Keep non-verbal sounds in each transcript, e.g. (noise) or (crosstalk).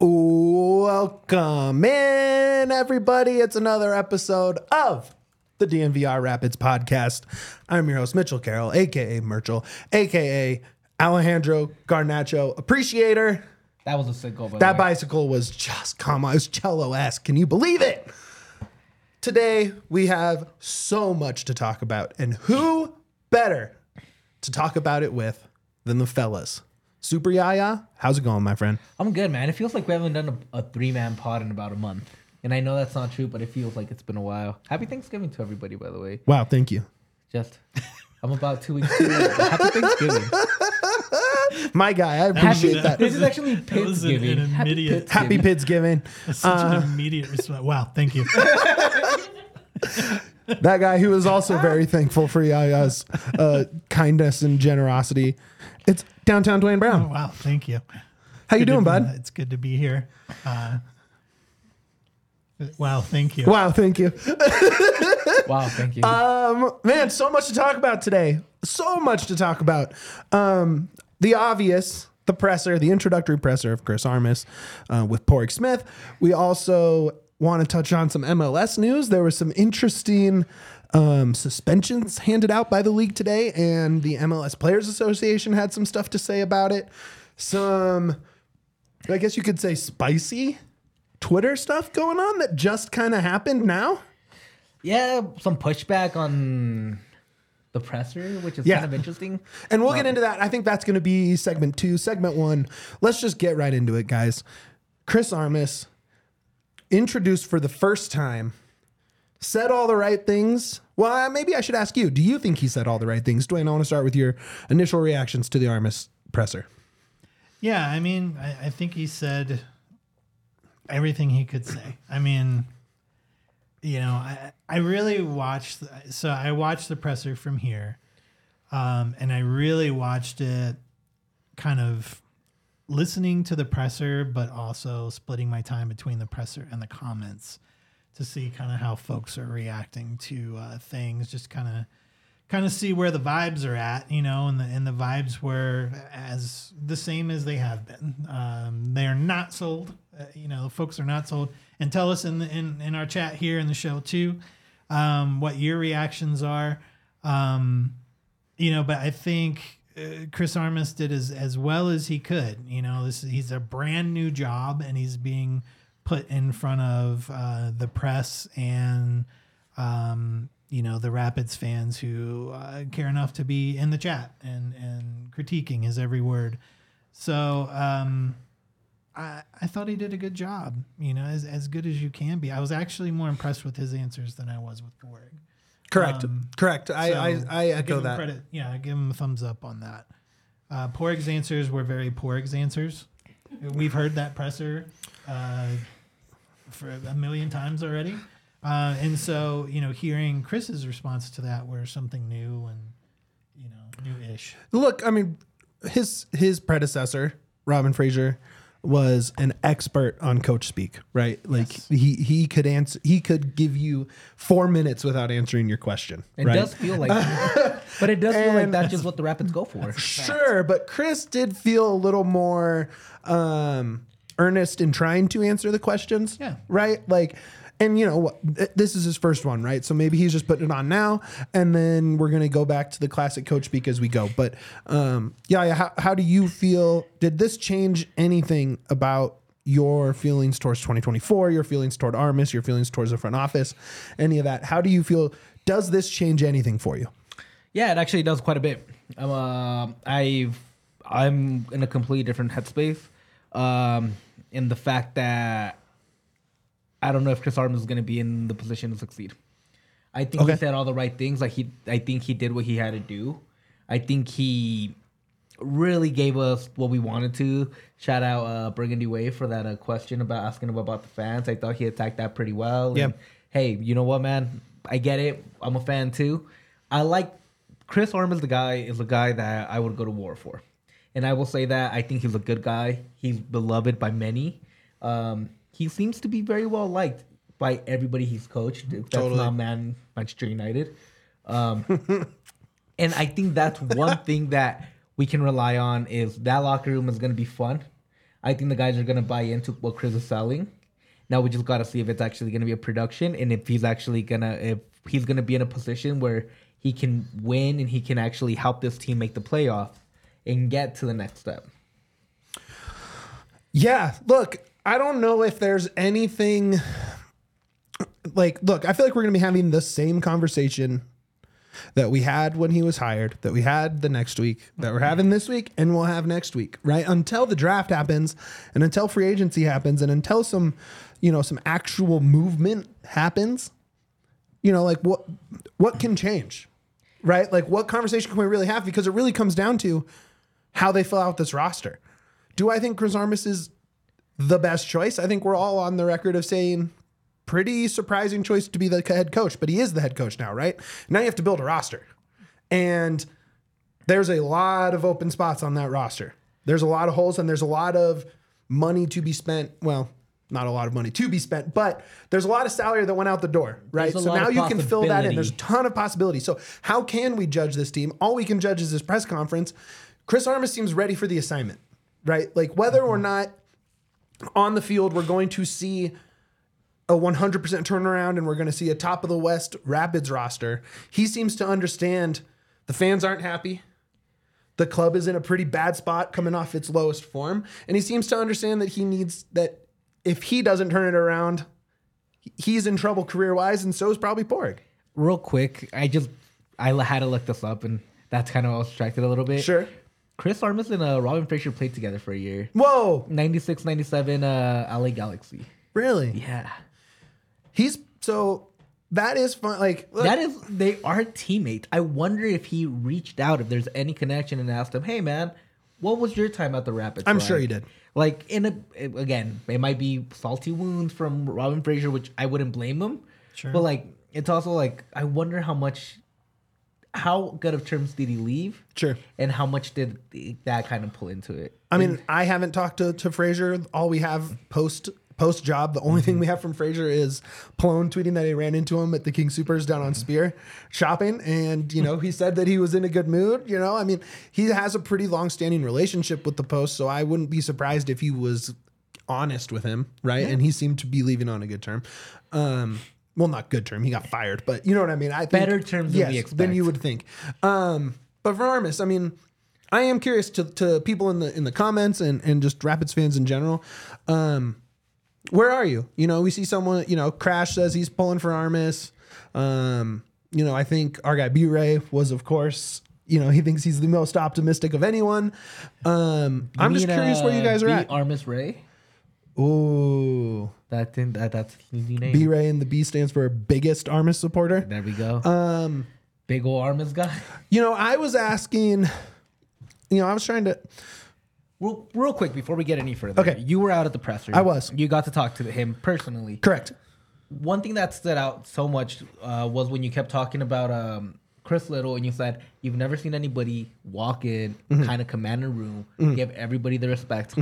Welcome in, everybody. It's another episode of the DNVR Rapids podcast. I'm your host, Mitchell Carroll, aka Merchel, aka Alejandro Garnacho Appreciator. That was a sick goal. By That bicycle was just come on, it was cello esque. Can you believe it? Today we have so much to talk about, and who better to talk about it with than the fellas? Super Yaya, how's it going, my friend? I'm good, man. It feels like we haven't done a, a three man pod in about a month. And I know that's not true, but it feels like it's been a while. Happy Thanksgiving to everybody, by the way. Wow, thank you. Just, I'm about two weeks too late. Happy Thanksgiving. (laughs) My guy, I appreciate that. This is actually That was an- Pittsgiving. an Happy immediate- Happy Pittsgiving. Pidsgiving. Such Uh, an immediate response. Wow, thank you. (laughs) that guy who is also very thankful for Yaya's uh, kindness and generosity. It's downtown Duane Oh, Brown. wow, thank you. How you Good to doing, be- bud? It's good to be here. Uh, wow, thank you. Wow, thank you. (laughs) Wow, thank you. Um, man, so much to talk about today. So much to talk about. Um, the obvious, the presser, the introductory presser of Chris Armas uh, with Padraig Smith. We also want to touch on some MLS news. There was some interesting um, suspensions handed out by the league today, and the MLS Players Association had some stuff to say about it. Some, I guess you could say, spicy Twitter stuff going on that just kind of happened now. yeah, some pushback on the presser, which is Yeah. kind of interesting. And we'll get into that. I think that's going to be segment two. Segment one, let's just get right into it, guys. Chris Armas, introduced for the first time, said all the right things. Well, maybe I should ask you do you think he said all the right things? Duane, I want to start with your initial reactions to the Armas presser. Yeah, I mean, I, I think he said everything he could say. I mean, you know, I I really watched. So I watched the presser from here, um, and I really watched it, kind of listening to the presser, but also splitting my time between the presser and the comments to see kind of how folks are reacting to uh, things. Just kind of kind of see where the vibes are at, you know, and the and the vibes were as the same as they have been. Um, they are not sold, uh, you know, folks are not sold. And tell us in the, in in our chat here in the show too, um, what your reactions are. Um, you know, but I think uh, Chris Armas did as as well as he could. You know, this he's a brand new job and he's being put in front of uh, the press and um, you know the Rapids fans who uh, care enough to be in the chat and and critiquing his every word. So um, I I thought he did a good job. You know, as as good as you can be. I was actually more impressed with his answers than I was with Padraig. Correct. Um, Correct. I, so I, I give echo him that. Credit. Yeah, I give him a thumbs up on that. Uh, Padraig's answers were very Padraig's answers. We've heard that presser uh, for a million times already. Uh, and so, you know, hearing Chris's response to that were something new and, you know, new-ish. Look, I mean, his his predecessor, Robin Fraser, was an expert on coach speak, right? Like he he could answer he could give you four minutes without answering your question. It right? does feel like, (laughs) but it does feel like And- that's just what the Rapids go for. Sure, but Chris did feel a little more um, earnest in trying to answer the questions. Yeah. Right? Like, and you know This is his first one, right? So maybe he's just putting it on now, and then we're gonna go back to the classic coach speak as we go. But um, yeah, yeah how, how do you feel? Did this change anything about your feelings towards 2024, your feelings toward Armas, your feelings towards the front office, any of that. How do you feel? Does this change anything for you? Yeah, it actually does quite a bit. I'm uh, I've I'm in a completely different headspace. Um, in the fact that I don't know if Chris Armas is going to be in the position to succeed. I think Okay. he said all the right things. Like he, I think he did what he had to do. I think he really gave us what we wanted to. Shout out uh, Burgundy Wave for that uh, question about asking him about the fans. I thought he attacked that pretty well. Yeah. And, hey, you know what, man? I get it. I'm a fan too. I like Chris Armas The guy is a guy that I would go to war for, and I will say that I think he's a good guy. He's beloved by many. Um, he seems to be very well liked by everybody he's coached. If That's Totally. not man Manchester United. Um, (laughs) and I think that's one thing that we can rely on is that locker room is going to be fun. I think the guys are going to buy into what Chris is selling. Now we just got to see if it's actually going to be a production and if he's actually going to if he's going to be in a position where he can win and he can actually help this team make the playoff and get to the next step. Yeah, look, I don't know if there's anything like look, I feel like we're going to be having the same conversation that we had when he was hired, that we had the next week, that we're having this week and we'll have next week, right? Until the draft happens and until free agency happens and until some, you know, some actual movement happens. You know, like what what can change? Right? Like what conversation can we really have because it really comes down to how they fill out this roster. Do I think Chris Armas is the best choice? I think we're all on the record of saying pretty surprising choice to be the head coach, but he is the head coach now, right? Now you have to build a roster. And there's a lot of open spots on that roster. There's a lot of holes and there's a lot of money to be spent. Well, not a lot of money to be spent, but there's a lot of salary that went out the door, right? So now you can fill that in. There's a ton of possibilities. So how can we judge this team? All we can judge is this press conference. Chris Armas seems ready for the assignment, right? Like whether or mm-hmm. not on the field we're going to see a 100% turnaround and we're going to see a top of the West Rapids roster. He seems to understand the fans aren't happy. The club is in a pretty bad spot coming off its lowest form. And he seems to understand that he needs that if he doesn't turn it around, he's in trouble career wise, and so is probably Padraig. Real quick, I just I had to look this up and that's kind of I was distracted a little bit. Sure. Chris Armas and uh, Robin Fraser played together for a year. Whoa, 96, 97 uh, LA Galaxy. really? Yeah. He's so that is fun. Like look, That is, they are teammates. I wonder if he reached out, if there's any connection, and asked him, "Hey, man, what was your time at the Rapids?" I'm like?" sure he did. Like in a again, it might be salty wounds from Robin Fraser, which I wouldn't blame him. Sure. But like, it's also like I wonder how much, how good of terms did he leave? Sure. And how much did that kind of pull into it? I mean, I haven't talked to, to Fraser. All we have post post job, the only thing we have from Fraser is Plone tweeting that he ran into him at the King Supers down on Spear shopping. And, you know, he said that he was in a good mood. You know, I mean, he has a pretty long standing relationship with the post. So I wouldn't be surprised if he was honest with him. Right. And he seemed to be leaving on a good term. Um, well, not good term. He got fired, but you know what I mean. I think, Better terms than we yes, than you would think. Um, but for Armas, I mean, I am curious to, to people in the in the comments and, and just Rapids fans in general. Um, where are you? You know, we see someone, you know, Crash says he's pulling for Armas. Um, you know, I think our guy B Ray was, of course, you know, he thinks he's the most optimistic of anyone. Um, I'm just mean, curious where you uh, guys are B. at. Armas Ray. Ooh, That thing, that that's his new name. B Ray and the B stands for biggest Armas supporter. There we go. Um, Big ol' Armas guy. you know, I was asking, you know, I was trying to, Real, real quick before we get any further. Okay. You were out at the presser. I was. You got to talk to him personally. correct. One thing that stood out so much uh, was when you kept talking about um, Chris Little and you said you've never seen anybody walk in, Mm-hmm. kind of command a room, give everybody the respect.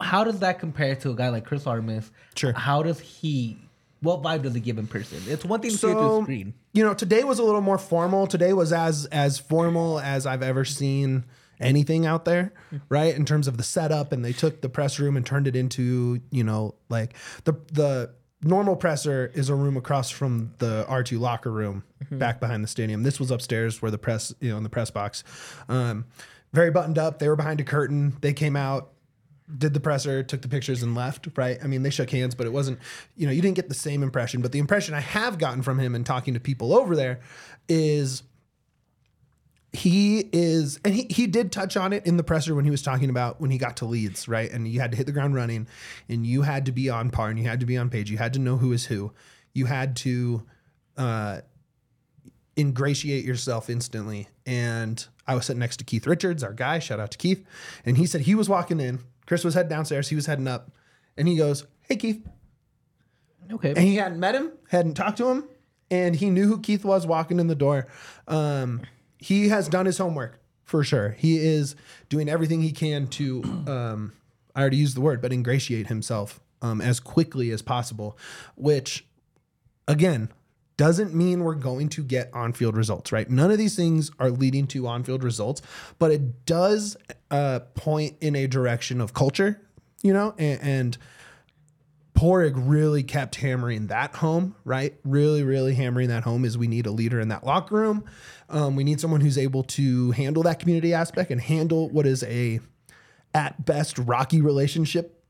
How does that compare to a guy like Chris Armas? Sure. How does he? What vibe does he give in person? It's one thing to see through screen. you know, today was a little more formal. Today was as as formal as I've ever seen anything out there, right? In terms of the setup, and they took the press room and turned it into, you know, like the the normal presser is a room across from the R2 locker room back behind the stadium. This was upstairs where the press, you know, in the press box. Um, very buttoned up. They were behind a curtain. They came out did the presser, took the pictures, and left. Right? I mean, they shook hands, but it wasn't. You know, you didn't get the same impression. But the impression I have gotten from him and talking to people over there is he is and he, he did touch on it in the presser when he was talking about when he got to Leeds, right and you had to hit the ground running and you had to be on par and you had to be on page you had to know who is who you had to uh ingratiate yourself instantly and i was sitting next to keith richards our guy shout out to keith and he said he was walking in chris was heading downstairs he was heading up and he goes hey keith Okay. and he hadn't met him, hadn't talked to him, and he knew who Keith was walking in the door. Um, he has done his homework for sure. He is doing everything he can to, (clears throat) um, I already used the word, but ingratiate himself um, as quickly as possible, which again, doesn't mean we're going to get on field results, right? None of these things are leading to on field results, but it does uh, point in a direction of culture, you know, and, and Padraig really kept hammering that home, right? Really, really hammering that home is we need a leader in that locker room. Um, we need someone who's able to handle that community aspect and handle what is a, at best, rocky relationship,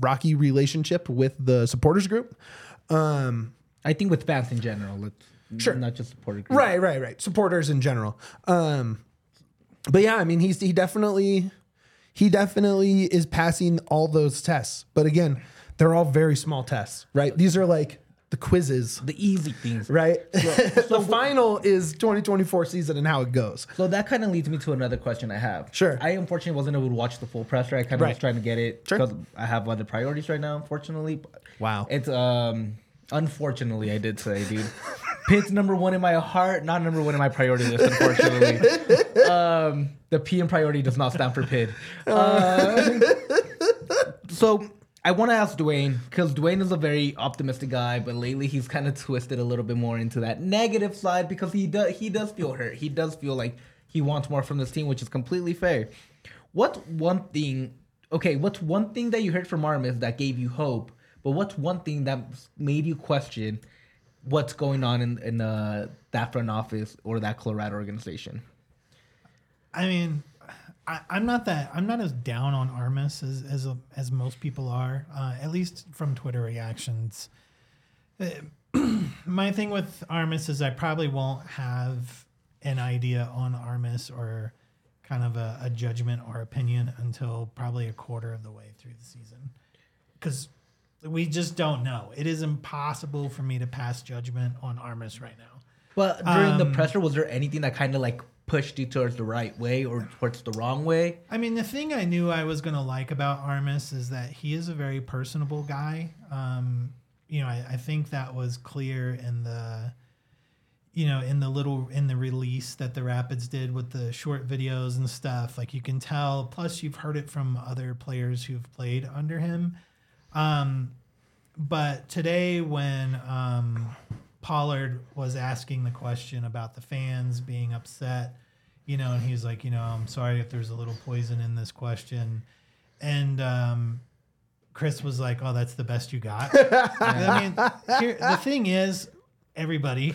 rocky relationship with the supporters group. Um, I think with fans in general, Sure. not just supporter group. Right, right, right. Supporters in general. Um, but yeah, I mean, he's he definitely he definitely is passing all those tests. But again, they're all very small tests, right? These are like the quizzes, The easy things. right? (laughs) the final is 2024 season and how it goes. So that kind of leads me to another question I have. Sure. I unfortunately wasn't able to watch the full presser. I kind of Right. was trying to get it Sure. because I have other priorities right now, unfortunately. Wow. It's um unfortunately I did say, dude. Pitt's number one in my heart, not number one in my priority list, unfortunately. (laughs) um the P in priority does not stand for Pitt. (laughs) Uh, so I want to ask Duane because Duane is a very optimistic guy, but lately he's kind of twisted a little bit more into that negative side because he does he does feel hurt. He does feel like he wants more from this team, which is completely fair. What's one thing? Okay, what's one thing that you heard from Armas that gave you hope? But what's one thing that made you question what's going on in in uh, that front office or that Colorado organization? I mean, I, I'm not that I'm not as down on Armas as as, as most people are. Uh, at least from Twitter reactions. Uh, (clears throat) my thing with Armas is I probably won't have an idea on Armas or kind of a, a judgment or opinion until probably a quarter of the way through the season, because we just don't know. It is impossible for me to pass judgment on Armas right now. But during the Um, presser, was there anything that kind of like pushed you towards the right way or towards the wrong way? I mean, the thing I knew I was going to like about Armas is that he is a very personable guy. Um, you know, I, I think that was clear in the, you know, in the little in the release that the Rapids did with the short videos and stuff. Like you can tell. Plus, you've heard it from other players who've played under him. Um, but today, when um, Pollard was asking the question about the fans being upset, you know, and he was like, you know, I'm sorry if there's a little poison in this question. And um, Chris was like, oh, that's the best you got. (laughs) I mean, here, the thing is, everybody,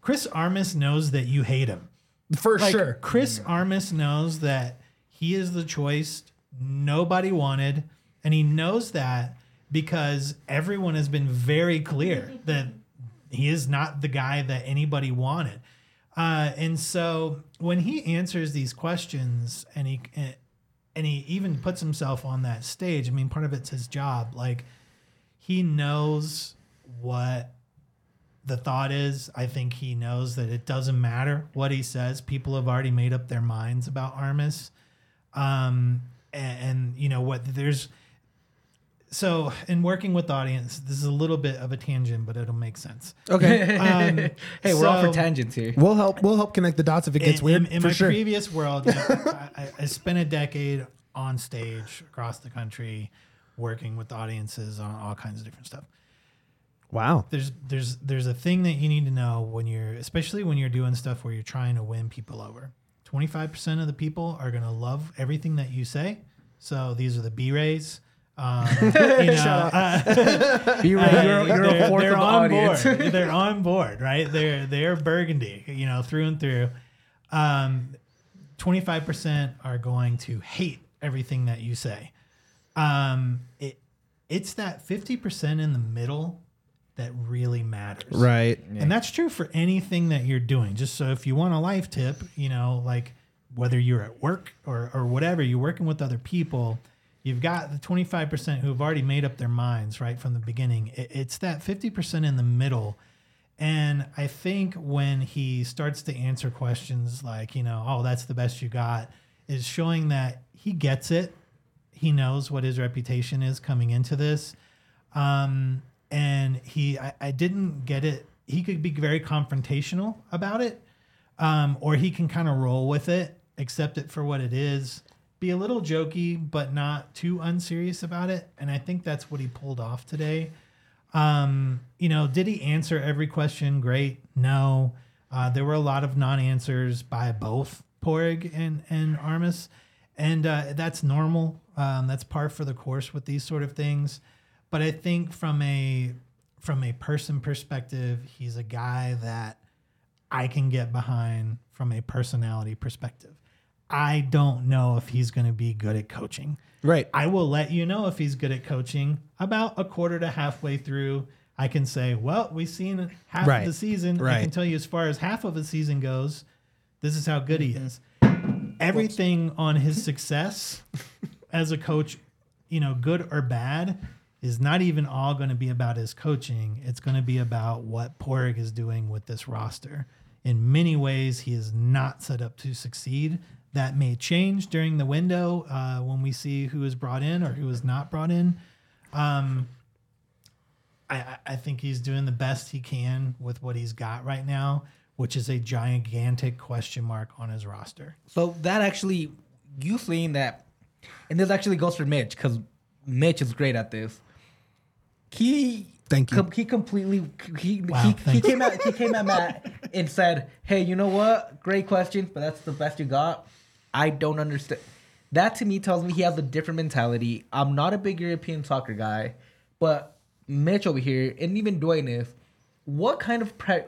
Chris Armas knows that you hate him. For Like, sure. Chris Armas knows that he is the choice nobody wanted, and he knows that because everyone has been very clear (laughs) that he is not the guy that anybody wanted. Uh, and so when he answers these questions and he and he even puts himself on that stage, I mean, part of it's his job. Like he knows what the thought is. I think he knows that it doesn't matter what he says. People have already made up their minds about Armas. Um, and, and you know what? There's so in working with the audience, this is a little bit of a tangent, but it'll make sense. Okay. (laughs) Um, (laughs) Hey, we're all for tangents here. we'll help we'll help connect the dots if it gets in, weird. In, in for my sure. previous (laughs) world, I, I- I spent a decade on stage across the country, working with audiences on all kinds of different stuff. wow. There's there's there's a thing that you need to know when you're, especially when you're doing stuff where you're trying to win people over. Twenty five percent of the people are gonna love everything that you say. So these are the B rays. Um, (laughs) you know, uh, (laughs) Be ready, you're, you're they're, fourth they're of the on audience. board. (laughs) they're on board, right? They're they're burgundy, you know, through and through. Um, 25% are going to hate everything that you say. um, it it's that fifty percent in the middle that really matters, Right. And that's true for anything that you're doing. Just so if you want a life tip, you know, like whether you're at work or or whatever, you're working with other people. You've got the 25% who have already made up their minds right from the beginning. It, it's that 50% in the middle. And I think when he starts to answer questions like, you know, oh, that's the best you got, is showing that he gets it. He knows what his reputation is coming into this. Um, and he, I, I didn't get it. He could be very confrontational about it, um, or he can kind of roll with it, accept it for what it is, be a little jokey, but not too unserious about it. And I think that's what he pulled off today. Um, you know, did he answer every question? Great. No. Uh, there were a lot of non-answers by both Padraig and and Armas, and uh, that's normal. Um, that's par for the course with these sort of things. But I think from a from a person perspective, he's a guy that I can get behind from a personality perspective. I don't know if he's going to be good at coaching. Right. I will let you know if he's good at coaching about a quarter to halfway through. I can say, well, we've seen half Right. of the season. I can tell you as far as half of the season goes, this is how good he is. Everything on his success (laughs) as a coach, you know, good or bad, is not even all going to be about his coaching. It's going to be about what Padraig is doing with this roster. In many ways, he is not set up to succeed. That may change during the window uh, when we see who is brought in or who is not brought in. Um, I, I- I think he's doing the best he can with what he's got right now, which is a gigantic question mark on his roster. So that actually, you saying that, and this actually goes for Mitch because Mitch is great at this. He Thank you. com- he completely he Wow, he, he came at he came at Matt and said, "Hey, you know what? Great question, but that's the best you got. I don't understand." That to me tells me he has a different mentality. I'm not a big European soccer guy, but Mitch over here, and even Duane is. What kind of pre-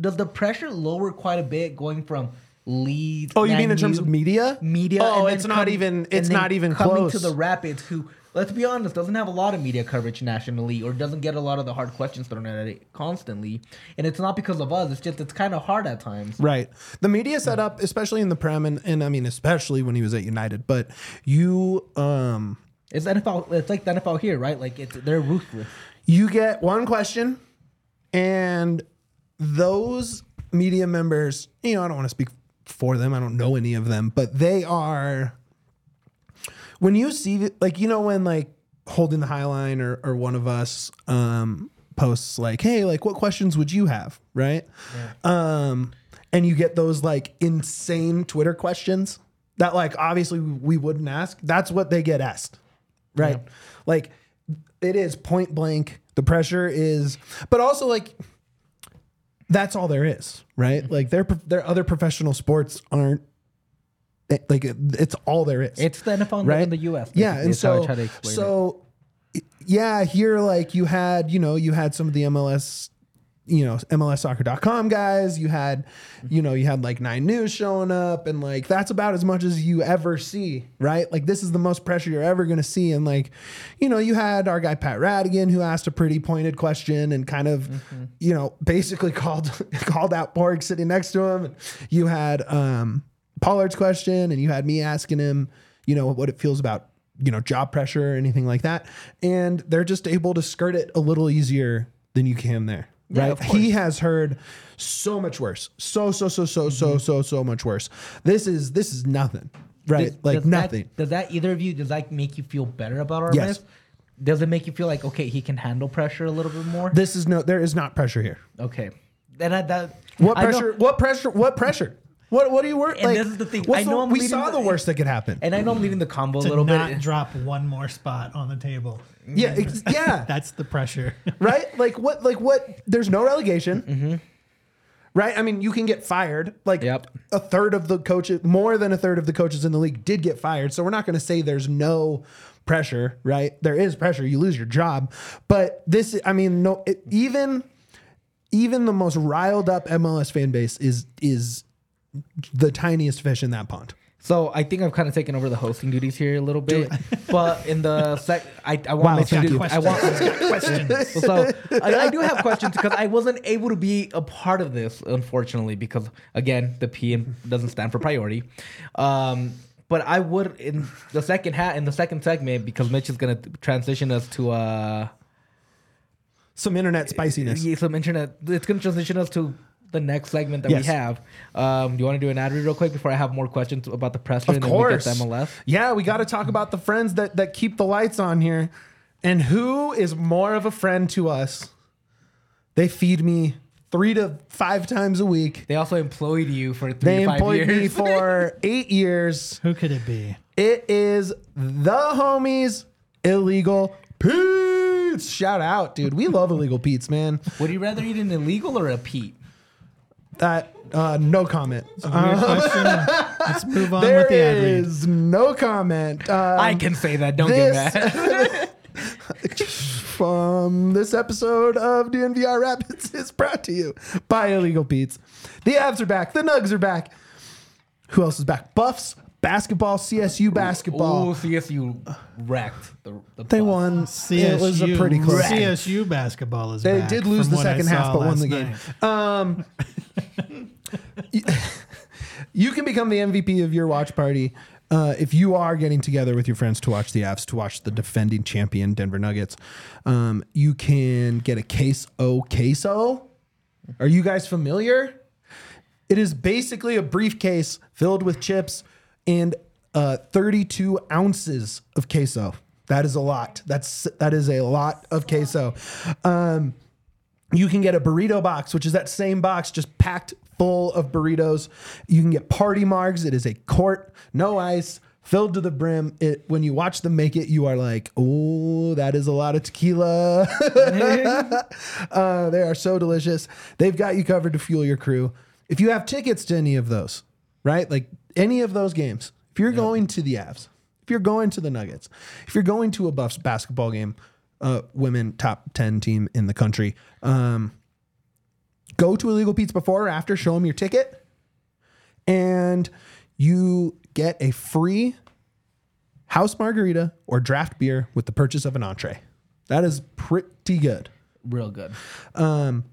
does the pressure lower quite a bit going from Leeds? Oh, you mean in terms of media? media. Oh, it's not even- it's not even coming close. to the Rapids, who let's be honest, doesn't have a lot of media coverage nationally, or doesn't get a lot of the hard questions thrown at it constantly. And it's not because of us; it's just it's kind of hard at times. Right. The media setup, especially in the Prem, and, and I mean, especially when he was at United, but you, um, It's NFL. It's like the NFL here, right? Like it's they're ruthless. you get one question, and those media members, you know, I don't want to speak for them. I don't know any of them, but they are. When you see, like, you know, when like holding the high line or, or one of us um, posts like, "Hey, like, what questions would you have?" Right. Um, and you get those like insane Twitter questions that like obviously we wouldn't ask. That's what they get asked, right? Like it is point blank. The pressure is, but also like that's all there is, right? Like their their other professional sports aren't it- like it- it's all there is. It's the NFL in the- right in the US. Yeah, and is how I so to explain it. so yeah, here like you had you know you had some of the MLS you know MLSsoccer.com guys. You had you know you had like Nine News showing up, and like that's about as much as you ever see, right? Like this is the most pressure you're ever gonna see, and like you know you had our guy Pat Radigan who asked a pretty pointed question and kind of you know basically (laughs) called called out Padraig sitting next to him. You had um, Pollard's question, and you had me asking him, you know, what it feels about you know job pressure or anything like that, and they're just able to skirt it a little easier than you can there. Right. he has heard so much worse. So, so, so, so, so, mm-hmm. so, so much worse. This is this is nothing. Right. Does- like does nothing. That, does that either of you does that make you feel better about our Yes. Does it make you feel like okay, he can handle pressure a little bit more? this is no there is not pressure here. okay, then I, that What pressure? What pressure? What pressure? What what do you work And like? this is the thing. what's I know the- I'm we saw the- the worst that could happen. And I know I'm leaving the combo a To little not bit. drop one more spot on the table. yeah, ex- (laughs) yeah. That's the pressure. (laughs) right? Like what? Like what? There's no relegation, Mm-hmm. right? I mean, you can get fired. Like Yep. a third of the coaches, more than a third of the coaches in the league did get fired. So we're not going to say there's no pressure, right? There is pressure. You lose your job, but this, I mean, no, it, even even the most riled up MLS fan base is is the tiniest fish in that pond. So I think I've kind of taken over the hosting duties here a little bit, (laughs) but in the sec, I, I want Wow, to mention thank. I want questions. So I, I do have questions because I wasn't able to be a part of this, unfortunately, because again, the P doesn't stand for priority. Um, but I would in the second hat in the second segment because Mitch is gonna transition us to uh Some internet spiciness. yeah, some internet. It's gonna transition us to the next segment that Yes. we have. Um, do you want to do an ad read real quick before I have more questions about the press? Of and course. then we get to MLS? Yeah, we got to talk about the friends that that keep the lights on here. And who is more of a friend to us? They feed me three to five times a week. They also employed you for three They to five employed years. me for (laughs) eight years. Who could it be? It is the homies, illegal Pete's. Shout out, dude. We love illegal Pete's, man. Would you rather eat an illegal or a Pete? That uh, no comment. Weird question. Let's move on (laughs) There with the ad read. is no comment. Um, I can say that. Don't this- get mad. (laughs) from this episode of DNVR Rapids (laughs) is brought to you by Illegal Pete's. The Avs are back. The Nugs are back. Who else is back? Buffs, basketball, CSU basketball. Oh, CSU wrecked the, the they Buffs. won. CSU, It was a pretty close. CSU basketball is They back did lose the second half, but won the game. Um, (laughs) you can become the MVP of your watch party uh, if you are getting together with your friends to watch the Avs, to watch the defending champion Denver Nuggets. Um, you can get a case o queso. Are you guys familiar? It is basically a briefcase filled with chips and uh, 32 ounces of queso. That is a lot. That's that is a lot of queso. Um, you can get a burrito box, which is that same box just packed full of burritos. You can get party margs. It is a quart, no ice, filled to the brim. It when you watch them make it, you are like, oh, that is a lot of tequila. (laughs) uh, they are so delicious. They've got you covered to fuel your crew. If you have tickets to any of those, right? Like any of those games, if you're going to the Avs, if you're going to the Nuggets, if you're going to a Buffs basketball game, uh, women top 10 team in the country, um, go to Illegal Pete's before or after, show them your ticket, and you get a free house margarita or draft beer with the purchase of an entree. That is pretty good. Real good. Um,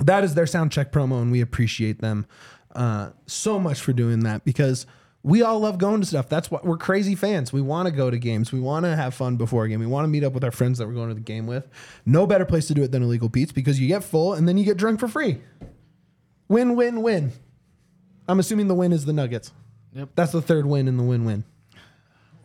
that is their sound check promo, and we appreciate them uh, so much for doing that because we all love going to stuff. That's what we're crazy fans. We want to go to games. We want to have fun before a game. We want to meet up with our friends that we're going to the game with. No better place to do it than Illegal Pete's because you get full and then you get drunk for free. Win, win, win. I'm assuming the win is the Nuggets. Yep. That's the third win in the win win.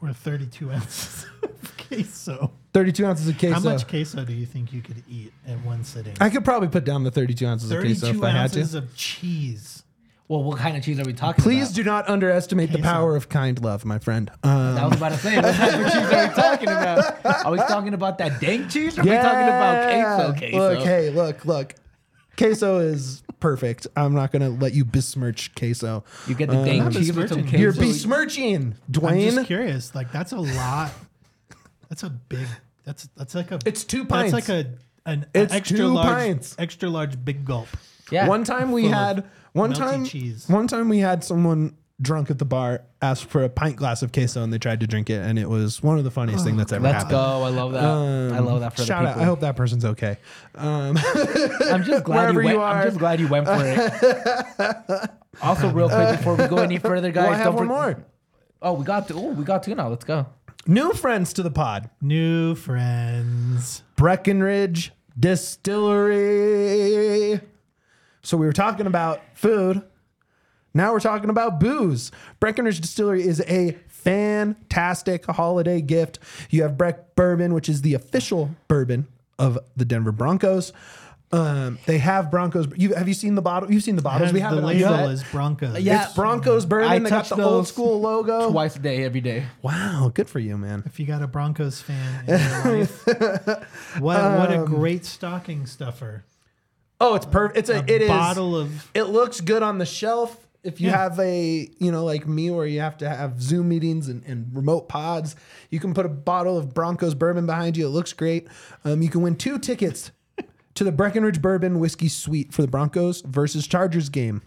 Or 32 ounces of queso. 32 ounces of queso. How much queso do you think you could eat in one sitting? I could probably put down the 32 ounces of queso if I had to. ounces of cheese. Well, what kind of cheese are we talking Please about? do not underestimate the power of kind love, my friend. Um, I was about to say, what type of cheese are we (laughs) talking about? Are we talking about that dank cheese? Or are we talking about queso? Queso. Look, hey, look, look. Queso is perfect. I'm not gonna let you besmirch queso. You get the dank not cheese with some besmirching. You're queso. besmirching, I'm just curious. Like that's a lot. That's a big. That's that's like a. It's two pints. That's like a an It's extra two large pints. extra large big gulp. Yeah. One time we Full of had one melty time cheese. one time we had someone drunk at the bar ask for a pint glass of queso and they tried to drink it and it was one of the funniest things that's ever Let's happened. go. I love that. I love that for Shout the out. people. I hope that person's okay. Um, (laughs) I'm just glad Wherever you went. you are. I'm just glad you went for it. (laughs) also, real quick before we go any further, guys, well, I have don't one forget- more. Oh, we got two. Oh, we got two now. Let's go. New friends to the pod. New friends. Breckenridge Distillery. So we were talking about food. Now we're talking about booze. Breckenridge Distillery is a fantastic holiday gift. You have Breck Bourbon, which is the official bourbon of the Denver Broncos. Um, they have Broncos. You have you seen the bottle? You've seen the bottles. We have the it on label set. is Broncos. Yeah. It's Broncos bourbon. I they got touch the old those school logo. Twice a day, every day. Wow, good for you, man. If you got a Broncos fan in your life, what (laughs) what a great stocking stuffer. Oh, it's perfect. It's a, A it is bottle of it looks good on the shelf. If you have a, you know, like me, where you have to have Zoom meetings and, and remote pods, you can put a bottle of Broncos bourbon behind you. It looks great. Um, you can win two tickets (laughs) to the Breckenridge Bourbon Whiskey Suite for the Broncos versus Chargers game,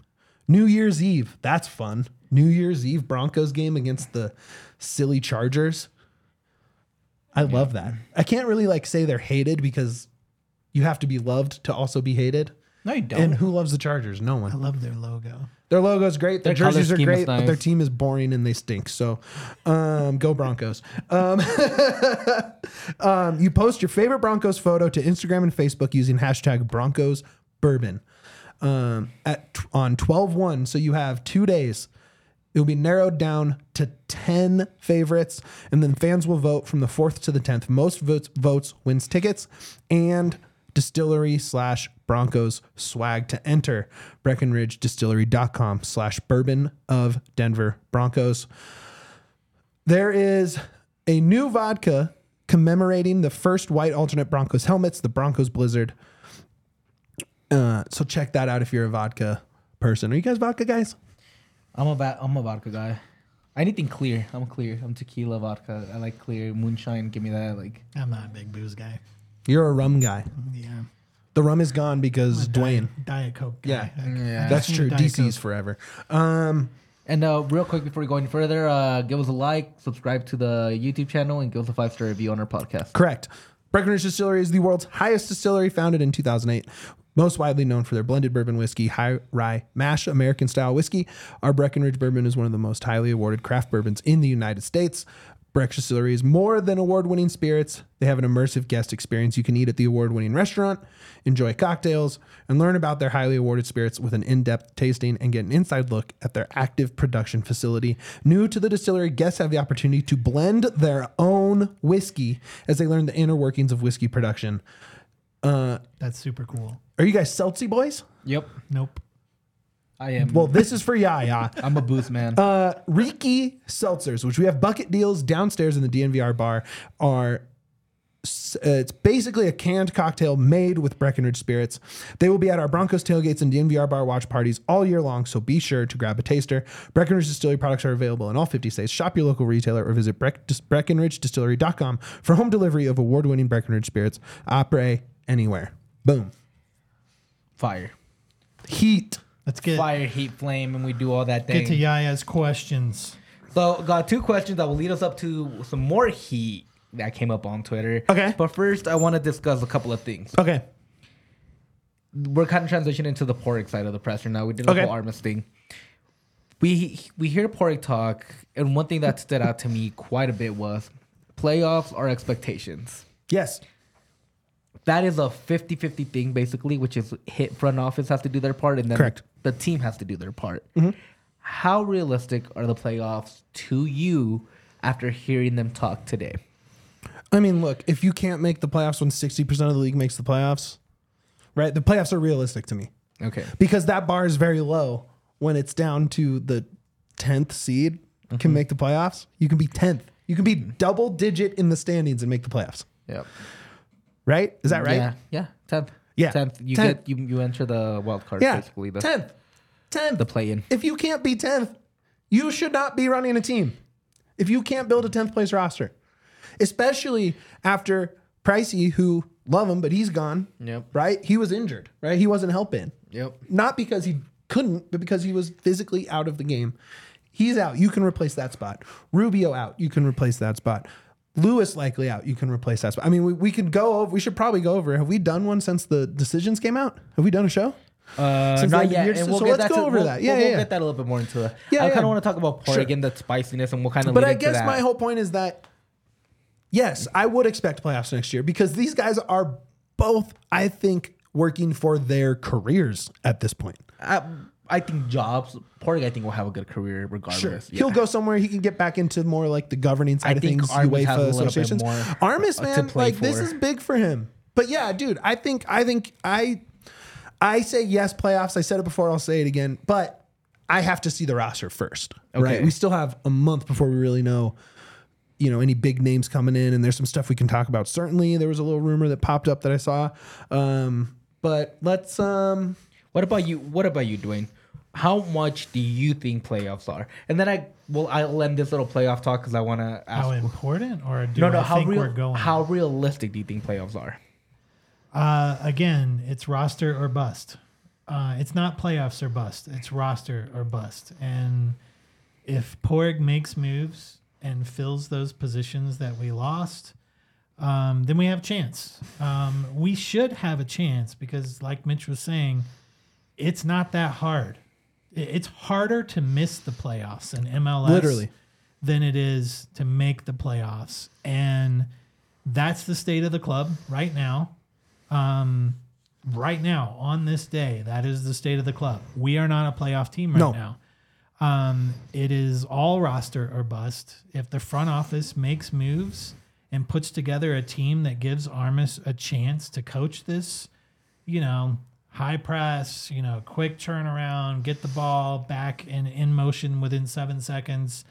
New Year's Eve. That's fun. New Year's Eve Broncos game against the silly Chargers. I love that. I can't really like say they're hated because you have to be loved to also be hated. No, you don't. And who loves the Chargers? No one. I love their logo. Their logo is great. Their, Their color jerseys are scheme is great, but their team is boring and they stink. So, um, go Broncos. Um, (laughs) um, you post your favorite Broncos photo to Instagram and Facebook using hashtag Broncos Bourbon um, at on 12-1. So you have two days. It will be narrowed down to 10 favorites, and then fans will vote from the 4th to the 10th. Most votes, votes wins tickets and distillery slash Broncos swag to enter. BreckenridgeDistillery.com slash bourbon of Denver Broncos. There is a new vodka commemorating the first white alternate Broncos helmets, the Broncos Blizzard. Uh, so check that out if you're a vodka person. Are you guys vodka guys? I'm a va- I'm a vodka guy. Anything clear. I'm clear. I'm tequila vodka. I like clear moonshine. Give me that. Like I'm not a big booze guy. You're a rum guy. Yeah. The rum is gone because Duane. Diet, Diet Coke. Guy. Yeah. I- I Yeah. That's true. need a Diet DC's Coke. forever. Um, And uh, real quick before we go any further, uh, give us a like, subscribe to the YouTube channel, and give us a five star review on our podcast. Correct. Breckenridge Distillery is the world's highest distillery, founded in 2008. Most widely known for their blended bourbon whiskey, high rye mash American style whiskey. Our Breckenridge bourbon is one of the most highly awarded craft bourbons in the United States. Breck Distillery is more than award winning spirits. They have an immersive guest experience you can eat at the award winning restaurant, enjoy cocktails, and learn about their highly awarded spirits with an in depth tasting and get an inside look at their active production facility. New to the distillery, guests have the opportunity to blend their own whiskey as they learn the inner workings of whiskey production. Uh, That's super cool. Are you guys Seltzy boys? Yep, Nope. I am. Well, this is for Yaya. (laughs) I'm a booth man. Uh, Riki seltzers, which we have bucket deals downstairs in the DNVR bar, are uh, it's basically a canned cocktail made with Breckenridge spirits. They will be at our Broncos tailgates and DNVR bar watch parties all year long, so be sure to grab a taster. Breckenridge Distillery products are available in all 50 states. Shop your local retailer or visit Breck- Dis- BreckenridgeDistillery.com for home delivery of award-winning Breckenridge spirits. Opera anywhere. Boom. Fire, Heat. Let's get fire, heat, flame, and we do all that Thing. get thing. to Yaya's questions. So, got two questions that will lead us up to some more heat that came up on Twitter. Okay. But first, I want to discuss a couple of things. Okay. We're kind of transitioning to the Padraig side of the presser now. We did the Okay. whole Armas thing. We we hear Padraig talk, and one thing that stood out to me quite a bit was playoffs are expectations. Yes. That is a 50-50 thing, basically, which is hit front office has to do their part, and then Correct. The team has to do their part. How realistic are the playoffs to you after hearing them talk today? I mean, look, if you can't make the playoffs when 60% of the league makes the playoffs, right? The playoffs are realistic to me Okay. because that bar is very low when it's down to the 10th seed Mm-hmm. can make the playoffs. You can be 10th. You can be double digit in the standings and make the playoffs, Yep. right? Is that right? Yeah. Yeah. Tenth. Yeah. Tenth. You 10th. get you you enter the wild card Yeah. basically. The 10th. 10th. the play in. if you can't be 10th, you should not be running a team. If you can't build a 10th place roster, especially after Pricey, who love him, but he's gone. Yep. Right? He was injured, right? He wasn't helping. Yep. Not because he couldn't, but because he was physically out of the game. He's out. You can replace that spot. Rubio out. You can replace that spot. Lewis likely out. You can replace that spot. I mean, we, we could go over. We should probably go over. Have we done one since the decisions came out? Have we done a show? Uh, Since not yet. And so we'll get let's that go to- over we'll- that. Yeah, we'll, yeah, we'll yeah. get that a little bit more into it. Yeah, I yeah. kind of want to talk about Padraig Sure. and the spiciness, and we'll kind of. But I guess my whole point is that yes, I would expect playoffs next year because these guys are both, I think, working for their careers at this point. I, I think Jobs Padraig, I think will have a good career regardless. Yeah. He'll go somewhere. He can get back into more like the governing side I of things, Armas has a UEFA associations. Armas, man, like this is big for him. But yeah, dude, I think, I think, I, I say yes, playoffs. I said it before. I'll say it again. But I have to see the roster first. Right? Okay. We still have a month before we really know you know any big names coming in and there's some stuff we can talk about certainly there was a little rumor that popped up that i saw um but let's um What about you? What about you, Dwayne? How much do you think playoffs are? And then I well, I'll end this little playoff talk because I want to ask. How important, or do no, no. I how think real? we're going? How realistic do you think playoffs are? Uh, again, it's roster or bust. Uh, it's not playoffs or bust. It's roster or bust. And if Padraig makes moves and fills those positions that we lost, um, then we have a chance. Um, we should have a chance because, like Mitch was saying, it's not that hard. It's harder to miss the playoffs in MLS Literally. than it is to make the playoffs. And that's the state of the club right now. Um, right now, on this day, that is the state of the club. We are not a playoff team right No. now. Um, it is all roster or bust. If the front office makes moves and puts together a team that gives Armas a chance to coach this, you know, high press, you know, quick turnaround, get the ball back in, in motion within seven seconds,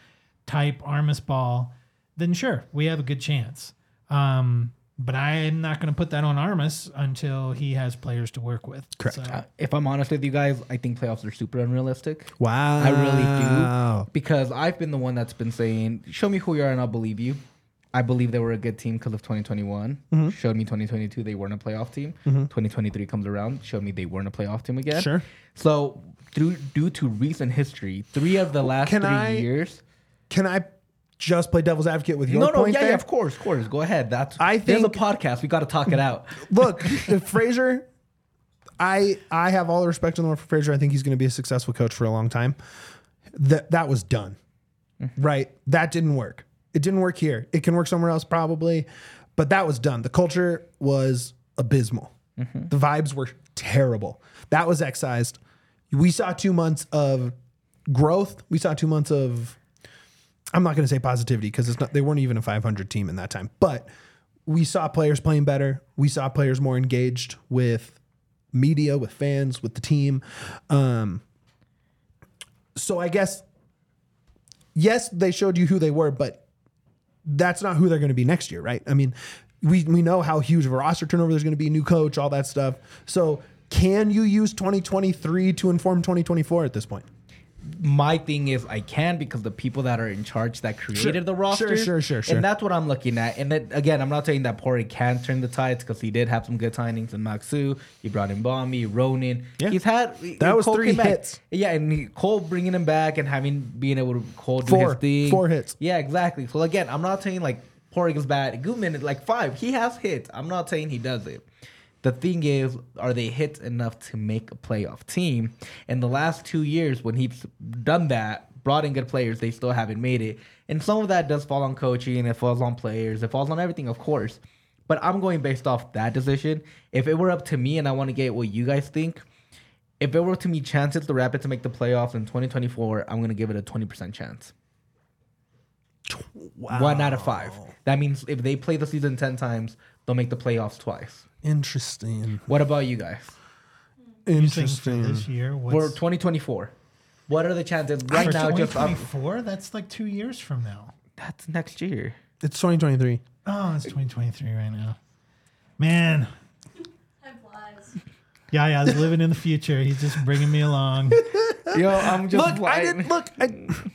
type Armas ball, then sure, we have a good chance. Um, but I am not going to put that on Armas until he has players to work with. Correct. So, Uh, if I'm honest with you guys, I think playoffs are super unrealistic. Wow. I really do because I've been the one that's been saying, "Show me who you are, and I'll believe you." I believe they were a good team because of 2021. Mm-hmm. Showed me 2022 they weren't a playoff team. 2023 comes around, showed me they weren't a playoff team again. Sure. So through due to recent history, three of the last Can three I- years. Can I just play devil's advocate with your No, no, yeah, there? yeah, of course, of course. Go ahead. That's I there's a think- podcast. We got to talk it out. (laughs) Look, if Fraser, I I have all the respect in the world for Fraser. I think he's going to be a successful coach for a long time. That that was done, right? That didn't work. It didn't work here. It can work somewhere else probably, but that was done. The culture was abysmal. The vibes were terrible. That was excised. We saw two months of growth. We saw two months of I'm not going to say positivity because it's not. They weren't even a 500 team in that time, but we saw players playing better. We saw players more engaged with media, with fans, with the team. Um, so I guess yes, they showed you who they were, but that's not who they're going to be next year, right? I mean, we we know how huge of a roster turnover there's going to be, new coach, all that stuff. So can you use 2023 to inform 2024 at this point? My thing is I can because the people that are in charge that created Sure. the roster. Sure, sure, sure, sure. And that's what I'm looking at. And then again, I'm not saying that Padraig can turn the tides because he did have some good signings in Maxu. He brought in Bombi, Ronan. Yeah. He's had That was Cole three came back. hits. Yeah, and Cole bringing him back and having being able to Cole do Four. his thing. Four hits. Yeah, exactly. So again, I'm not saying like Padraig is bad. Goodman is like five. He has hits. I'm not saying he does it. The thing is, are they hits enough to make a playoff team? In the last two years, when he's done that, brought in good players, they still haven't made it. And some of that does fall on coaching, it falls on players, it falls on everything, of course. But I'm going based off that decision. If it were up to me and I want to get what you guys think, if it were to me chances the Rapids to make the playoffs in 2024, I'm going to give it a 20% chance. Wow. One out of five. That means if they play the season 10 times, they'll make the playoffs twice. Interesting. What about you guys? you Interesting. this year, For what's 2024, what are the chances right for now? Just um, 2024? That's like two years from now. that's next year. It's 2023. Oh, it's 2023 right now. Man, Time flies. (laughs) yeah, yeah, I was living in the future. He's just bringing me along. (laughs) Yo, I'm just Look, I didn't look. I, I'm sorry.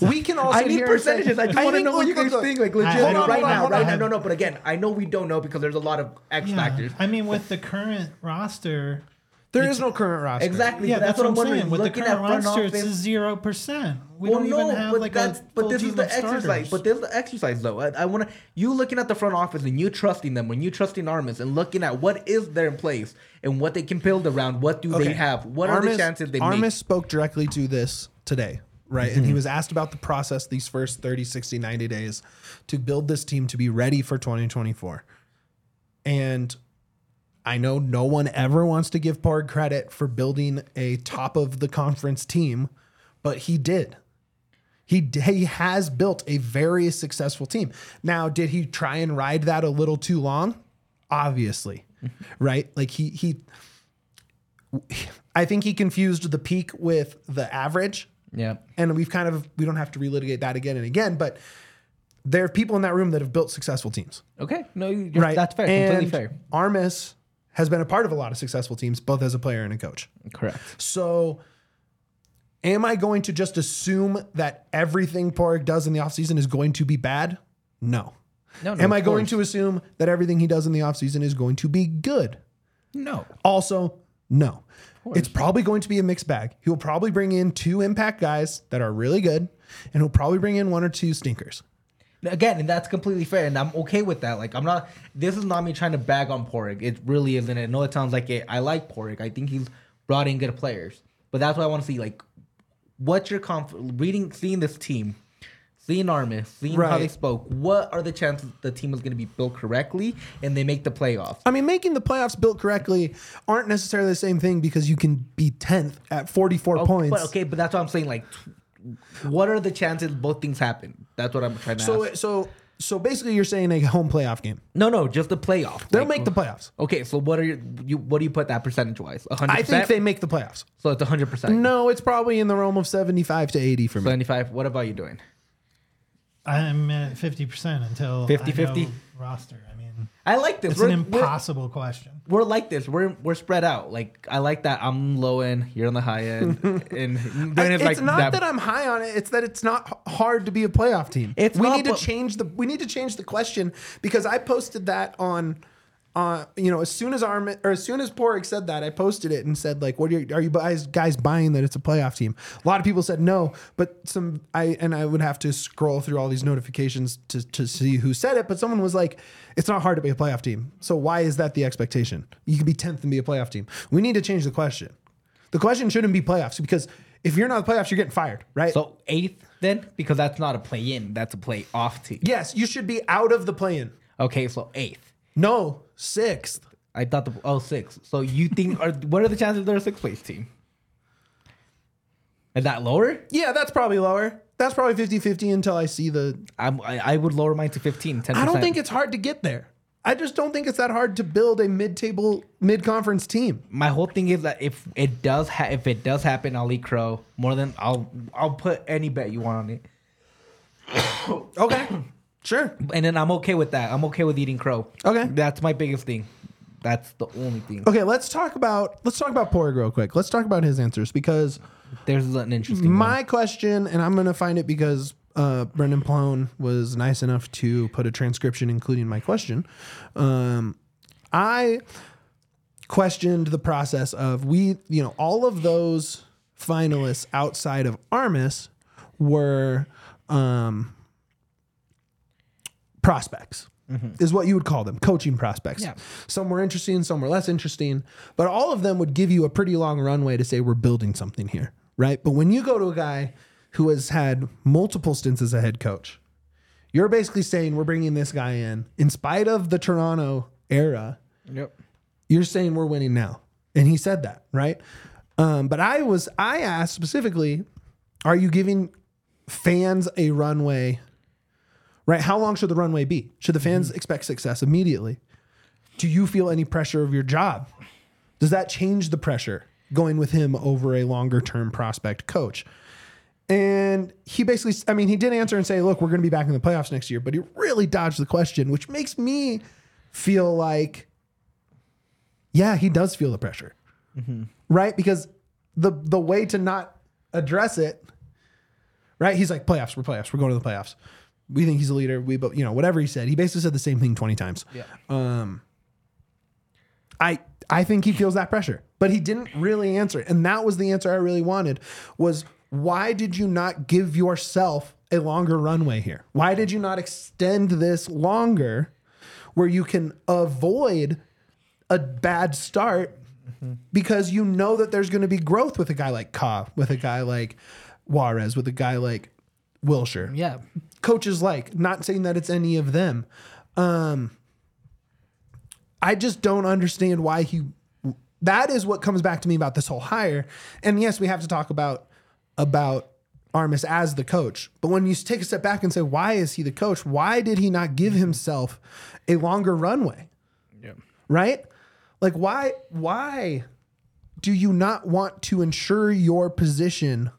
We can also. I need here say- percentages. I just want to know what look, you guys look, think. Like legit, Hold on, right hold on, now, hold right now. No, no. But again, I know we don't know because there's a lot of X Yeah. factors. I mean, with the current roster, There is no current roster. Exactly. yeah, but that's, what I'm wondering. saying. With the current at front roster, it's zero percent. We well, don't no, even have but like that's a but full this is the exercise. starters. But is the exercise though. I, I want to you looking at the front office and you trusting them when you trusting Armas and looking at what is there in place and what they can build around. What do they have? What are the Armas- chances they Armas make? spoke directly to this today, right? And he mm-hmm. was asked about the process these first 30, 60, 90 days to build this team to be ready for 2024. And I know no one ever wants to give Padraig credit for building a top of the conference team, but he did. He, he has built a very successful team. Now, did he try and ride that a little too long? Obviously, (laughs) right? Like he he I think he confused the peak with the average. Yeah. And we've kind of we don't have to relitigate that again and again, but there are people in that room that have built successful teams. Okay. No, you're, Right. that's fair. And completely fair. Armas has been a part of a lot of successful teams, both as a player and a coach. Correct. So am I going to just assume that everything Padraig does in the offseason is going to be bad? No. No, no, Am I of going course. to assume that everything he does in the offseason is going to be good? No. Also, No. It's probably going to be a mixed bag. He'll probably bring in two impact guys that are really good, and he'll probably bring in one or two stinkers. Again, and that's completely fair, and I'm okay with that. Like, I'm not. This is not me trying to bag on Padraig. It really isn't. I know it sounds like it. I like Padraig. I think he's brought in good players, but that's what I want to see. Like, what's your conf- reading, seeing this team, seeing Armas, seeing how they spoke. What are the chances the team is going to be built correctly and they make the playoffs? I mean, making the playoffs built correctly aren't necessarily the same thing because you can be 10th at 44 Oh, points. But okay, but that's what I'm saying. Like, what are the chances both things happen? That's what I'm trying to So, ask. so, so basically, you're saying a home playoff game. No, no, just the playoff. They'll Like, make the playoffs. Okay, so what are your, you? What do you put that percentage wise? hundred I think they make the playoffs. So it's hundred percent. No, it's probably in the realm of 75 to 80 for me. seventy five. What about you doing? I'm at 50% until 50 50 roster. I mean, I like this. it's We're, an we're, impossible question. we're like this. We're we're spread out. Like I like that. I'm low end. You're on the high end. (laughs) and then it's it's like not that, I'm high on it. It's that it's not hard to be a playoff team. It's we not, need to change the we need to change the question because I posted that on uh you know as soon as Arm or as soon as Padraig said that I posted it and said like what are you, are you guys guys buying that it's a playoff team? A lot of people said no, but some I and I would have to scroll through all these notifications to to see who said it, but someone was like it's not hard to be a playoff team. So why is that the expectation? You can be 10th and be a playoff team. We need to change the question. The question shouldn't be playoffs because if you're not the playoffs, you're getting fired, right? So eighth then because that's not a play in. That's a play off team. yes, you should be out of the play-in. Okay, so eighth. No, sixth. I thought the oh six. So you think are what are the chances they're a sixth place team? Is that lower? Yeah, that's probably lower. That's probably 50-50 until I see the. I'm, I I would lower mine to 15, 10%. I don't think it's hard to get there. I just don't think it's that hard to build a mid-table, mid-conference team. my whole thing is that if it does ha- if it does happen, I'll eat crow more than I'll I'll put any bet you want on it, (coughs) Okay, sure. and then I'm okay with that. I'm okay with eating crow. Okay. that's my biggest thing. That's the only thing. Okay, let's talk about let's talk about Padraig real quick. Let's talk about his answers because There's an interesting. my question, and I'm gonna find it because uh, Brendan Plone was nice enough to put a transcription including my question. Um, I questioned the process of we, you know, all of those finalists outside of Armas were um, prospects. Is what you would call them, coaching prospects. Yeah. Some were interesting, some were less interesting, but all of them would give you a pretty long runway to say we're building something here, right? But when you go to a guy who has had multiple stints as a head coach, you're basically saying we're bringing this guy in in spite of the Toronto era Yep. you're saying we're winning now and he said that right um, but i was i asked specifically are you giving fans a runway right how long should the runway be should the fans mm-hmm. expect success immediately do you feel any pressure of your job does that change the pressure going with him over a longer term prospect coach and he basically, I mean, he did answer and say, look, we're going to be back in the playoffs next year, but he really dodged the question, which makes me feel like, yeah, he does feel the pressure. Mm-hmm. Right? Because the the way to not address it, right? He's like, playoffs, we're playoffs, we're going to the playoffs. We think he's a leader. We, but you know, whatever he said, he basically said the same thing 20 times. Yeah. Um, I I think he feels that pressure, but he didn't really answer it. And that was the answer I really wanted was why did you not give yourself a longer runway here? Why did you not extend this longer where you can avoid a bad start because you know that there's going to be growth with a guy like Cobb, with a guy like Juarez, with a guy like Wilshire Yeah. Coaches like. Not saying that it's any of them. Um, I just don't understand why he. That is what comes back to me about this whole hire. And yes, we have to talk about about Armas as the coach. But when you take a step back and say, why is he the coach? Why did he not give himself a longer runway? Yeah. Right? Like why why do you not want to ensure your position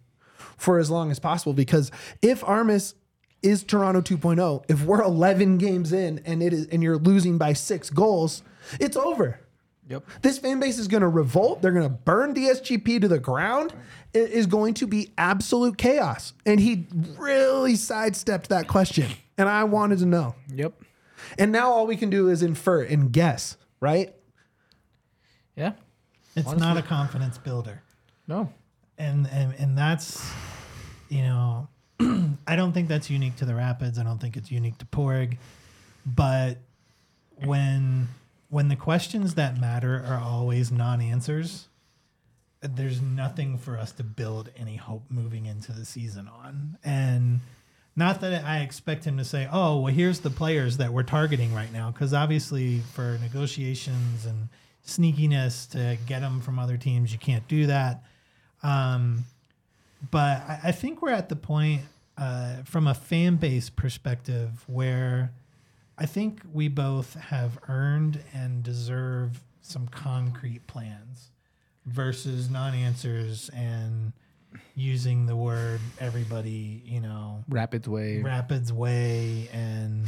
for as long as possible? Because if Armas is Toronto 2.0, if we're 11 games in and it is and you're losing by 6 goals, it's over. Yep. This fan base is going to revolt. They're going to burn DSGP to the ground. It is going to be absolute chaos. And he really sidestepped that question. And I wanted to know. Yep. And now all we can do is infer and guess, right? Yeah. It's not a confidence builder. No. and and and that's you know (clears throat) I don't think that's unique to the Rapids. I don't think it's unique to Padraig, but when when the questions that matter are always non-answers, there's nothing for us to build any hope moving into the season on. And not that I expect him to say, "Oh, well, here's the players that we're targeting right now," because obviously, for negotiations and sneakiness to get them from other teams, you can't do that. Um, but I, I think we're at the point uh, from a fan base perspective where I think we both have earned and deserve some concrete plans versus non-answers and using the word everybody, you know, Rapids way. Rapids way and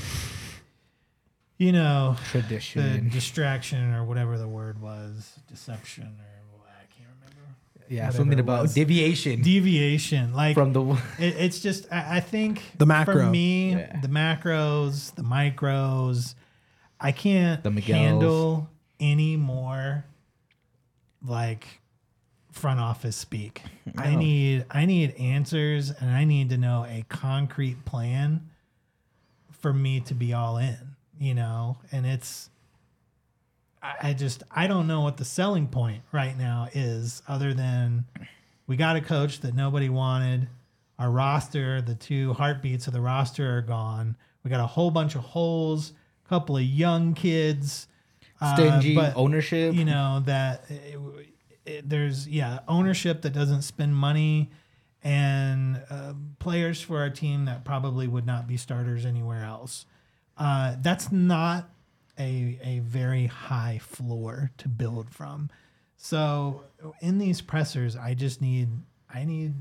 you know the Tradition. distraction or whatever the word was, deception or I can't remember. Yeah, whatever something about was. deviation Deviation, like from the. (laughs) it, it's just I, I think The macro. for me, Yeah. the macros, the micros, I can't The Miguels. handle any more like front office speak. (laughs) I need I need answers and I need to know a concrete plan for me to be all in, you know? And it's I I just I don't know what the selling point right now is other than we got a coach that nobody wanted. Our roster, the two heartbeats of the roster are gone. We got a whole bunch of holes, a couple of young kids. uh, but, ownership. You know, that it, it, there's, yeah, ownership that doesn't spend money and uh, players for our team that probably would not be starters anywhere else. Uh, that's not a, a very high floor to build from. So in these pressers, I just need, I need,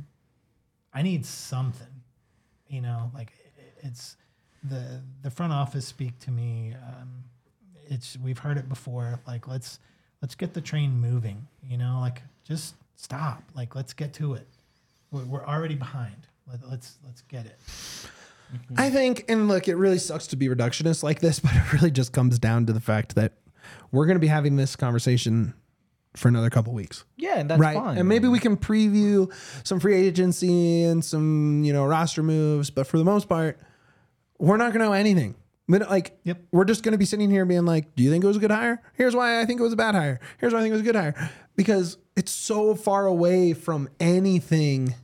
I need something, you know, like it's the, the front office speak to me. Um, it's, we've heard it before. Like, let's, let's get the train moving, you know, like just stop. Like, let's get to it. We're, already behind. Let, let's, let's get it. I think, and look, it really sucks to be reductionist like this, (laughs) but it really just comes down to the fact that we're going to be having this conversation for another couple weeks. yeah, and that's right. fine. And maybe we can preview some free agency and some, you know, roster moves, but for the most part, we're not going to know anything. Like, Yep. we're just going to be sitting here being like, do you think it was a good hire? Here's why I think it was a bad hire. Here's why I think it was a good hire. Because it's so far away from anything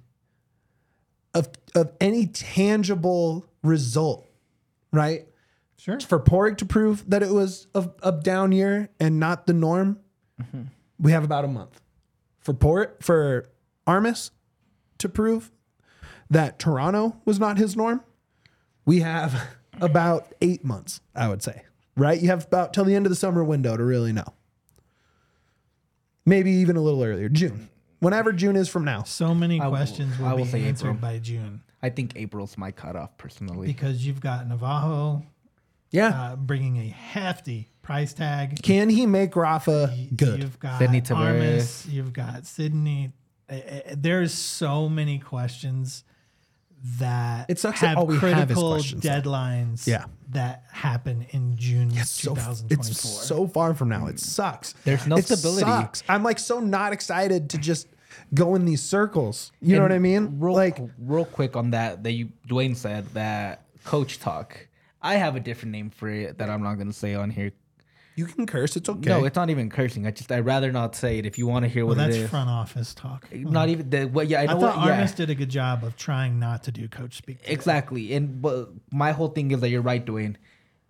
of, of any tangible result, right? Sure. For Padraig to prove that it was a, a down year and not the norm, we have about a month. For Port, for Armas to prove that Toronto was not his norm, we have (laughs) about eight months, I would say. Right? You have about till the end of the summer window to really know. Maybe even a little earlier, June. Whenever June is from now. So many will- questions will, I will be say answered April. by June I think April's my cutoff personally. because you've got Navarro Yeah. uh, bringing a hefty price tag. Can he make Rafa good? You've got Sydney Armas, You've got Sydney. Uh, uh, There's so many questions that It sucks that have all we have is critical questions, though. deadlines Yeah. that happen in June so 2024. it's so far from now. It sucks. There's no it stability. Sucks. I'm like so not excited to just go in these circles. You know what I mean? Real, like real quick on that, that you Duane said that coach talk. I have a different name for it that I'm not going to say on here. you can curse. It's okay. No, it's not even cursing. I just I'd rather not say it. If you want to hear well, what it that's is, front office talk. Eh, not even the well, yeah, I I thought what, yeah. Armas did a good job of trying not to do coach speak. today. Exactly. And but my whole thing is that you're right, Duane,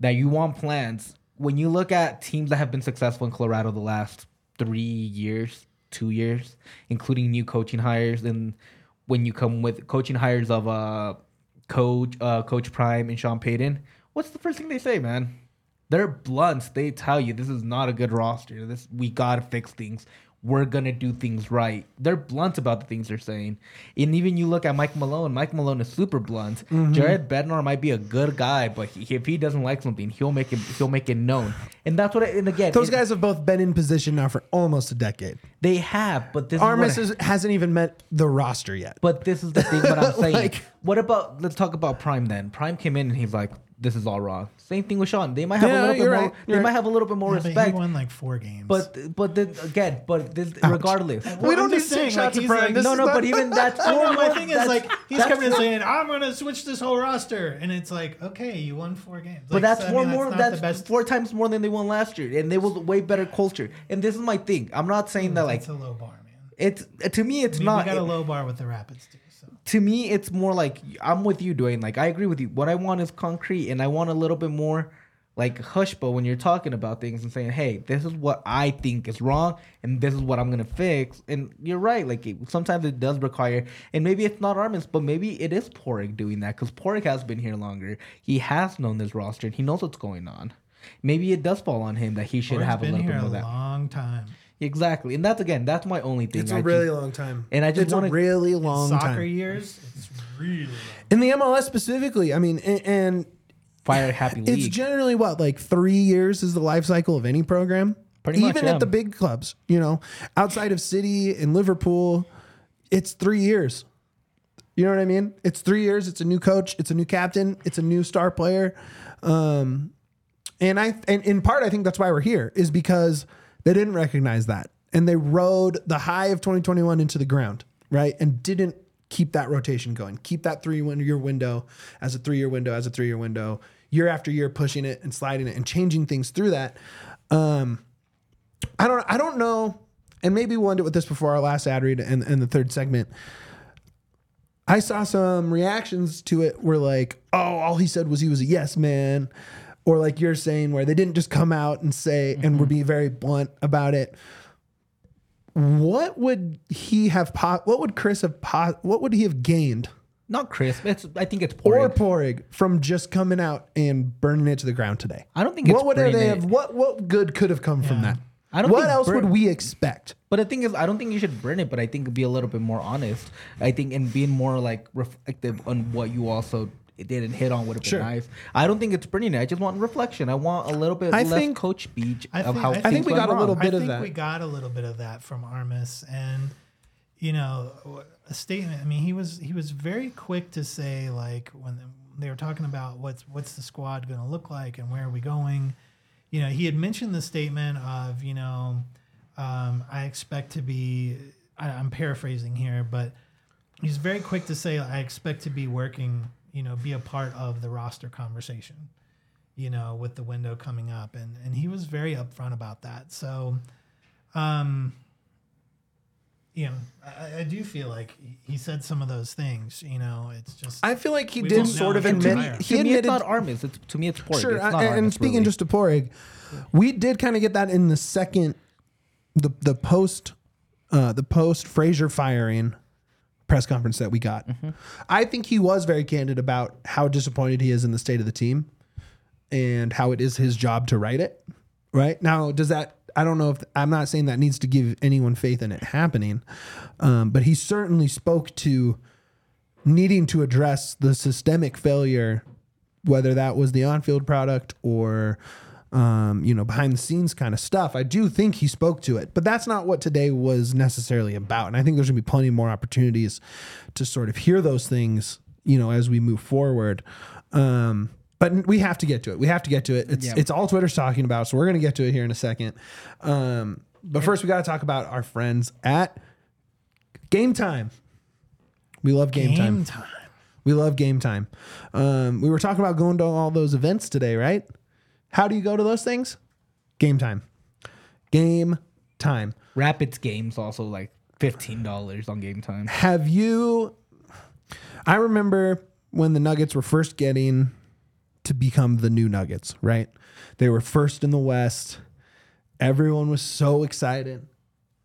that you want plans. When you look at teams that have been successful in Colorado the last three years, two years, including new coaching hires, and when you come with coaching hires of uh coach uh Coach Prime and Sean Payton, what's the first thing they say, man? They're blunt. They tell you this is not a good roster. This we gotta fix things. We're gonna do things right. They're blunt about the things they're saying. And even you look at Mike Malone. Mike Malone is super blunt. Mm-hmm. Jared Bednar might be a good guy, but he, if he doesn't like something, he'll make it. He'll make it known. And that's what. I, and again, Those it- guys have both been in position now for almost a decade. they have. But this Armas is what I- is, hasn't even met the roster yet. But this is the thing. What I'm (laughs) saying. Like- what about? Let's talk about Prime then. Prime came in and he's like, this is all wrong. Same thing with Sean. They might have Yeah, a little bit you're more. right. They You're might right. have a little bit more Yeah, but he won like four games. But but then again, but this regardless. Well, we don't need just to take saying, like, shots at he's like- no, no, but even (laughs) that's I know. more- My thing is like he's coming in more- saying, "I'm going to switch this whole roster," and it's like, okay, you won four games. But Like, that's so, I four mean, more. not That's, four times more than they won last year, and they was way better culture. And this is my thing. I'm not saying hmm, that like It's a low bar, man. it's to me. It's I mean, not. we got a low bar with the Rapids too. To me, it's more like I'm with you, Duane. Like I agree with you. What I want is concrete, and I want a little bit more like hush. But when you're talking about things and saying, "Hey, this is what I think is wrong, and this is what I'm gonna fix," and you're right. Like it, sometimes it does require, and maybe it's not Armin's, but maybe it is Padraig doing that because Padraig has been here longer. He has known this roster, and he knows what's going on. Maybe it does fall on him that he should Ford's have a little bit a more of that. long time. Exactly, and that's again, that's my only thing. It's I a really just- long time. And I just it's wanna- a really long Soccer time years, it's really long. in the MLS specifically. I mean, and, and fire happy it's generally what like three years is the life cycle of any program. Pretty much, Even yeah. at the big clubs, you know, outside of City and Liverpool, it's three years. You know what I mean? It's three years. It's a new coach. It's a new captain. It's a new star player. Um, and I, and in part, I think that's why we're here is because they didn't recognize that and they rode the high of 2021 into the ground, right? And didn't keep that rotation going, keep that three year window as a three year window, as a three year window, year after year, pushing it and sliding it and changing things through that. Um, I don't, I don't know. And maybe we'll end it with this before our last ad read and, and the third segment. I saw some reactions to it were like, oh, all he said was he was a yes man. Or like you're saying, where they didn't just come out and say and were mm-hmm. being very blunt about it. What would he have po- what would Chris have po- what would he have gained Not crisp. It's I think it's or Padraig. Padraig from just coming out and burning it to the ground today? I don't think it's what would they have what what good could have come from that? I don't think what else burn- would we expect? But the thing is, I don't think you should burn it. But I think be a little bit more honest. I think and being more like reflective on what you also didn't hit on would have been Sure. nice. I don't think it's burning it. I just want reflection. I want a little bit I less think- coach speech I of think- how I things think think we went got a little bit I of think that. we got a little bit of that from Armas, and you know, a statement. I mean, he was he was very quick to say like when they were talking about what's what's the squad going to look like and where are we going. You know, he had mentioned the statement of you know, um, I expect to be. I, I'm paraphrasing here, but he's very quick to say I expect to be working. You know, be a part of the roster conversation you know, with the window coming up, and and he was very upfront about that. So, um, you know, I, I do feel like he- he said some of those things. You know, it's just I feel like he We did won't sort know of until admit higher. he to me, it's admitted not Armas. It's to me, it's Padraig. Sure, It's I- not and Armas, speaking really. just to Padraig, we did kind of get that in the second, the the post, uh, the post Fraser firing press conference that we got. Mm-hmm. I think he was very candid about how disappointed he is in the state of the team, and how it is his job to write it. Right now, does that? I don't know if I'm not saying that needs to give anyone faith in it happening, um, but he certainly spoke to needing to address the systemic failure whether that was the on-field product or um, you know behind the scenes kind of stuff. I do think he spoke to it, but that's not what today was necessarily about. And I think there's gonna be plenty more opportunities to sort of hear those things, you know, as we move forward. Um, but we have to get to it. We have to get to it. It's Yeah. it's all Twitter's talking about, so we're gonna get to it here in a second. Um, but first, we got to talk about our friends at Game Time. We love game, game time. time. We love game time. Um, we were talking about going to all those events today, right? How do you go to those things? Game time. Game time. Rapids games also like fifteen dollars on game time. Have you? I remember when the Nuggets were first getting to become the new Nuggets, right? They were first in the West. Everyone was so excited.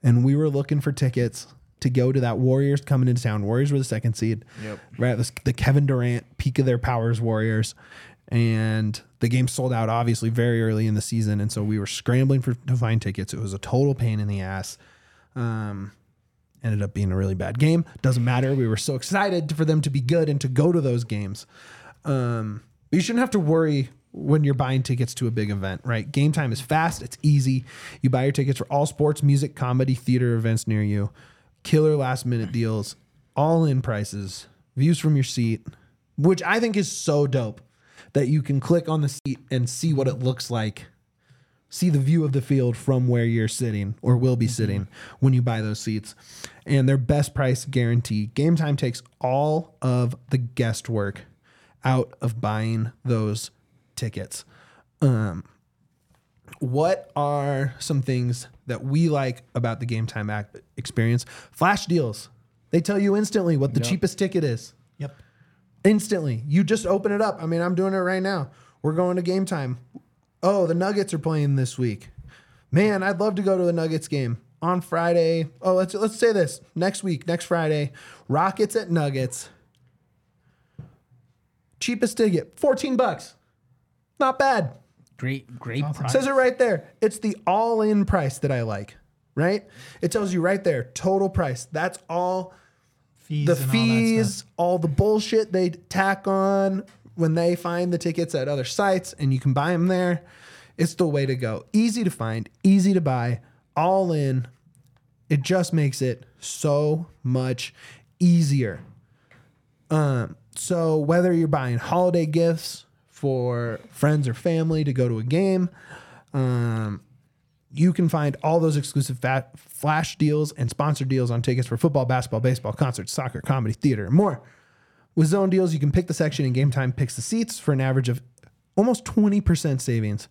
And we were looking for tickets to go to that Warriors coming into town. Warriors were the second seed. Yep. Right. This, the Kevin Durant peak of their powers Warriors. And the game sold out obviously very early in the season. And so we were scrambling for to find tickets. It was a total pain in the ass. Um, ended up being a really bad game. Doesn't matter. We were so excited for them to be good and to go to those games. Um, you shouldn't have to worry when you're buying tickets to a big event, right? Game time is fast, it's easy. You buy your tickets for all sports, music, comedy, theater events near you. Killer last minute deals, all in prices, views from your seat, which I think is so dope. That you can click on the seat and see what it looks like. See the view of the field from where you're sitting or will be sitting when you buy those seats. And their best price guarantee. Game time takes all of the guesswork out of buying those tickets. Um, what are some things that we like about the game time experience? Flash deals. They tell you instantly what the cheapest ticket is. Yep. Instantly. You just open it up. I mean, I'm doing it right now. We're going to game time. Oh, the Nuggets are playing this week. Man, I'd love to go to a Nuggets game on Friday. Oh, let's let's say this. Next week, next Friday, Rockets at Nuggets. Cheapest ticket, 14 bucks. Not bad. Great, great price. Says it right there. It's the all in price that I like, right? It tells you right there, total price. That's all Fees the all fees, stuff. all, the bullshit they tack on when they find the tickets at other sites and you can buy them there. It's the way to go. Easy to find, easy to buy, all in. It just makes it so much easier. Um, so whether you're buying holiday gifts for friends or family to go to a game, um, you can find all those exclusive fat flash deals and sponsor deals on tickets for football, basketball, baseball, concerts, soccer, comedy, theater, and more. With zone deals, you can pick the section and game time picks the seats for an average of almost 20% savings.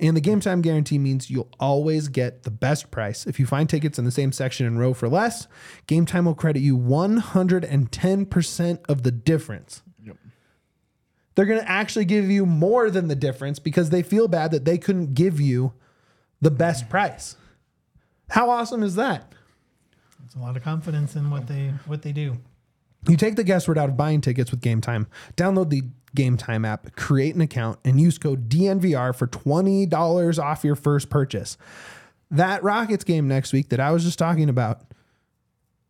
And the game time guarantee means you'll always get the best price. If you find tickets in the same section and row for less, game time will credit you 110% of the difference. Yep. They're going to actually give you more than the difference because they feel bad that they couldn't give you the best price. How awesome is that? It's a lot of confidence in what they what they do. You take the guesswork out of buying tickets with Game Time. Download the Game Time app, create an account, and use code DNVR for $20 off your first purchase. That Rockets game next week that I was just talking about,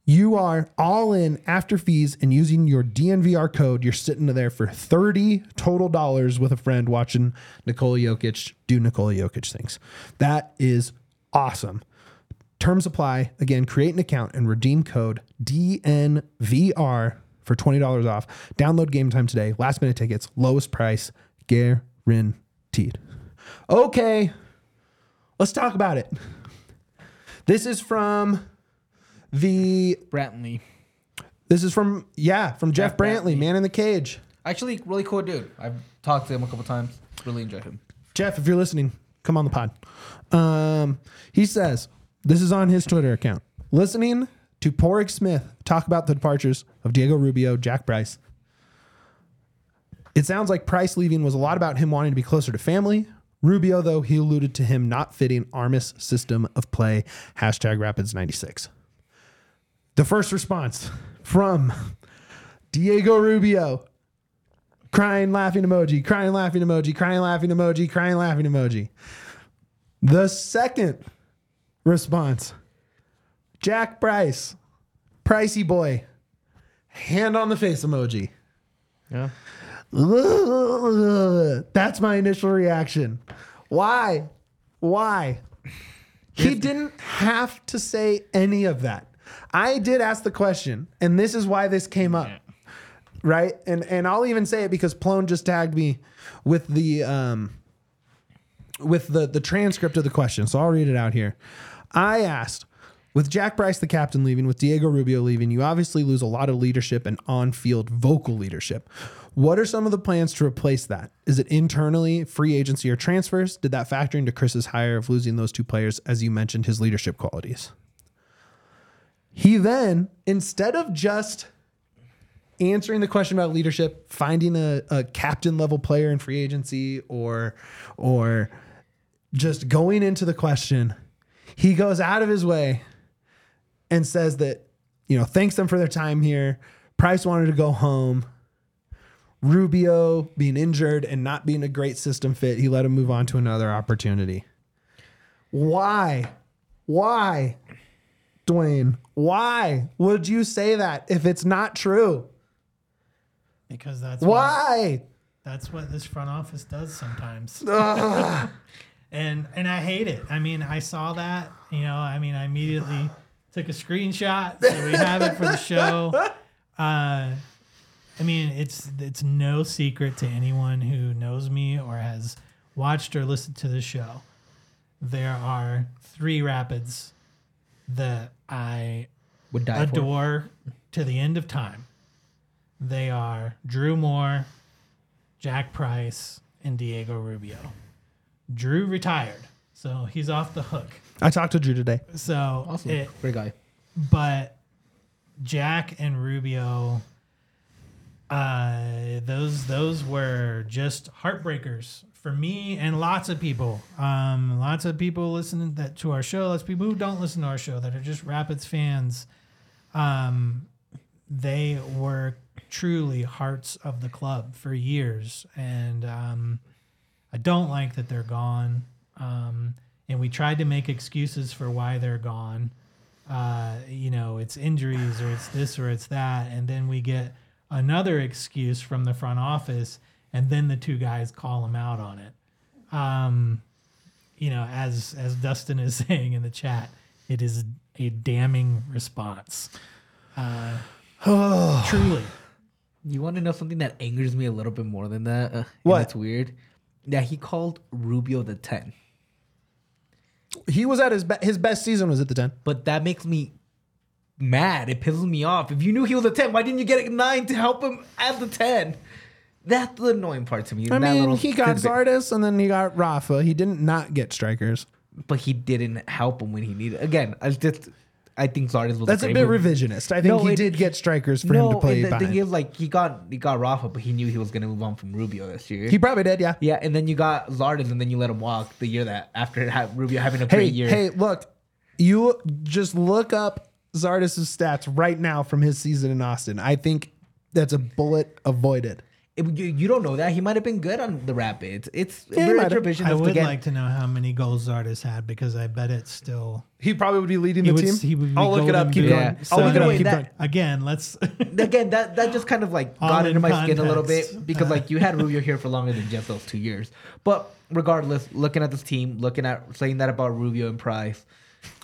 you are all in after fees and using your DNVR code. You're sitting there for 30 total dollars with a friend watching Nikola Jokic do Nikola Jokic things. That is awesome. Terms apply. Again, create an account and redeem code DNVR for $20 off. Download game time today. Last minute tickets, lowest price, guaranteed. Okay, let's talk about it. This is from the Brantley. this is from yeah, from Jeff, Jeff Brantley, Brantley. man in the cage. Actually, really cool dude. I've talked to him a couple times. Really enjoyed him. Jeff, if you're listening, come on the pod. Um, he says, this is on his Twitter account. Listening to Padraig Smith talk about the departures of Diego Rubio, Jack Price. It sounds like Price leaving was a lot about him wanting to be closer to family. Rubio, though, he alluded to him not fitting Armas' system of play. Hashtag Rapids96. The first response from Diego Rubio crying, laughing emoji, crying, laughing emoji, crying, laughing emoji, crying, laughing emoji. The second response, Jack Price, pricey boy, hand on the face emoji. Yeah. (laughs) That's my initial reaction. Why? Why? He didn't have to say any of that. I did ask the question, and this is why this came up. Right? And and I'll even say it because Plone just tagged me with the um with the the transcript of the question. So I'll read it out here. I asked, with Jack Price, the captain, leaving, with Diego Rubio leaving, you obviously lose a lot of leadership and on field vocal leadership. What are some of the plans to replace that? Is it internally, free agency, or transfers? Did that factor into Chris's hire of losing those two players, as you mentioned, his leadership qualities? He then, instead of just answering the question about leadership, finding a, a captain level player in free agency or or just going into the question, he goes out of his way and says that, you know, thanks them for their time here. Price wanted to go home. Rubio being injured and not being a great system fit, he let him move on to another opportunity. Why? Why? Duane, why would you say that if it's not true? because that's What, Why? that's what this front office does sometimes. (laughs) and and I hate it. I mean, I saw that. You know, I mean, I immediately took a screenshot so we have it for the show. Uh, I mean, it's it's no secret to anyone who knows me or has watched or listened to the show. There are three rapids that I Would die for. to the end of time. They are Drew Moor, Jack Price, and Diego Rubio. Drew retired, so he's off the hook. I talked to Drew today. So Awesome. it, Great guy. but Jack and Rubio, uh, those those were just heartbreakers for me and lots of people. Um, lots of people listening that to our show. Lots of people who don't listen to our show that are just Rapids fans. Um, they were truly hearts of the club for years, and um, I don't like that they're gone. Um, and we tried to make excuses for why they're gone uh, you know, it's injuries or it's this or it's that. And then we get another excuse from the front office, and then the two guys call him out on it. Um, you know, as as Dustin is (laughs) saying in the chat, it is a damning response. Uh, (sighs) truly. You want to know something that angers me a little bit more than that? Uh, What? That's weird. That he called Rubio the 10. He was at his be- his best season was at the ten. But that makes me mad. It pisses me off. If you knew he was a 10, why didn't you get a 9 to help him at the 10? That's the annoying part to me. I mean, he got tidbit. Zardes and then he got Rafa. He didn't not get strikers. But he didn't help him when he needed. Again, I just I think Zardes was That's a great bit move. revisionist. I think No, he it- did get strikers for him to play the behind. thing is, like, he got he got Rafa, but he knew he was gonna move on from Rubio this year. he probably did, yeah. yeah, and then you got Zardes, and then you let him walk the year that after Rubio having a Hey, great year. hey, look, you just look up Zardes' stats right now from his season in Austin. I think that's a bullet avoided. It- you, you don't know that he might have been good on the Rapids. It's Yeah, very might I would again. like to know how many goals Zardes had because I bet it's still. He probably would be leading the would, team. he would be I'll look it up. golden Keep going. Yeah. I'll look it up. Keep that- going. Again, let's. (laughs) again, that that just kind of like All got in into my skin a little bit because like you had Rubio here for longer than just those two years. But regardless, looking at this team, looking at saying that about Rubio and Price,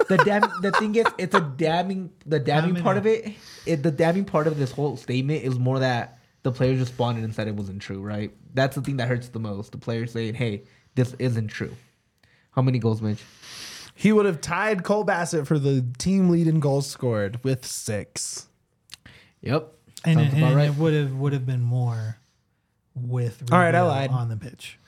the damn the thing is, it's a damning the damning part of it, it. The damning part of this whole statement is more that the players responded and said it wasn't true. Right? That's the thing that hurts the most. The players saying, "Hey, this isn't true." How many goals, Mitch? He would have tied Cole Bassett for the team lead in goals scored with six. Yep. and it, and right. it would have would have been more with All right, I lied. on the pitch.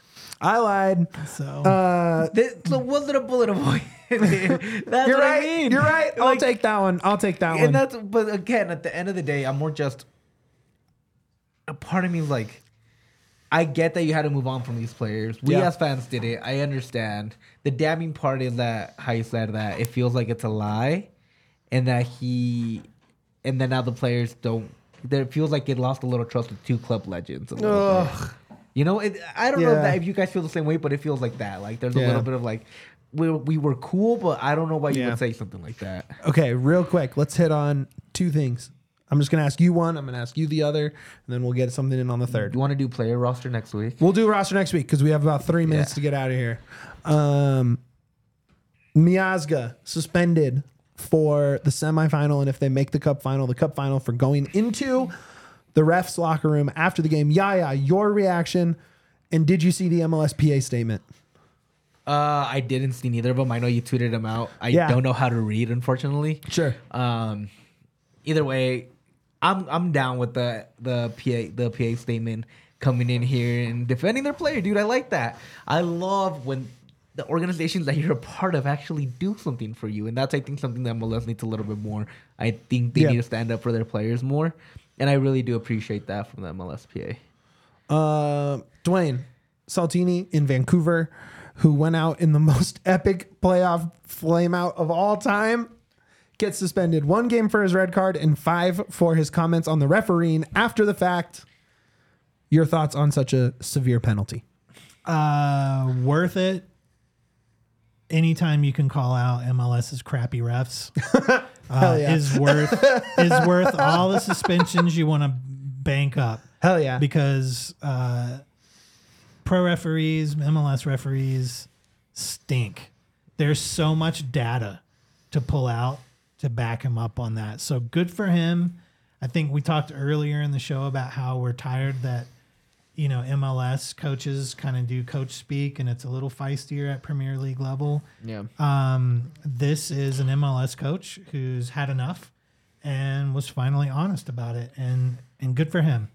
I lied. So Uh, This, so was it a bullet avoid? (laughs) That's you're what right. I mean. You're right. I'll Like, take that one. I'll take that and one. that's but again at the end of the day i'm more just a part of me is like i get that you had to move on from these players we Yeah. as fans did it i understand the damning part is that how you said that it feels like it's a lie and that he and then now the players don't That it feels like it lost a little trust with two club legends a little bit. you know it, i don't know if, that, if you guys feel the same way but it feels like that like there's a little bit of like we, we were cool but i don't know why you Yeah. would say something like that Okay, real quick, let's hit on two things. I'm just gonna ask you one. I'm gonna ask you the other, and then we'll get something in on the third. you want to do player roster next week We'll do roster next week because we have about three minutes Yeah. to get out of here. Um, Miazga suspended for the semifinal, and if they make the cup final, the cup final for going into the refs locker room after the game. Yaya, your reaction, and did you see the MLSPA statement? Uh, I didn't see neither of them. I know you tweeted them out. I Yeah. don't know how to read, unfortunately. Sure. Um, either way, I'm I'm down with the the PA the PA statement coming in here and defending their player, dude. I like that. I love when the organizations that you're a part of actually do something for you, and that's I think something that MLS needs a little bit more. I think they Yeah. need to stand up for their players more, and I really do appreciate that from the MLSPA. Uh, Vanni Sartini in Vancouver, who went out in the (laughs) most epic playoff flameout of all time, gets suspended one game for his red card and five for his comments on the refereeing after the fact. Your thoughts on such a severe penalty? uh, worth it. Anytime you can call out MLS's crappy refs (laughs) uh, yeah. is worth (laughs) is worth all the suspensions you want to bank up. Hell yeah. because uh, pro referees, MLS referees stink. There's so much data to pull out to back him up on that. So good for him. I think we talked earlier in the show about how we're tired that you know MLS coaches kind of do coach speak and it's a little feistier at Premier League level. Yeah. Um, this is an MLS coach who's had enough and was finally honest about it, and and good for him.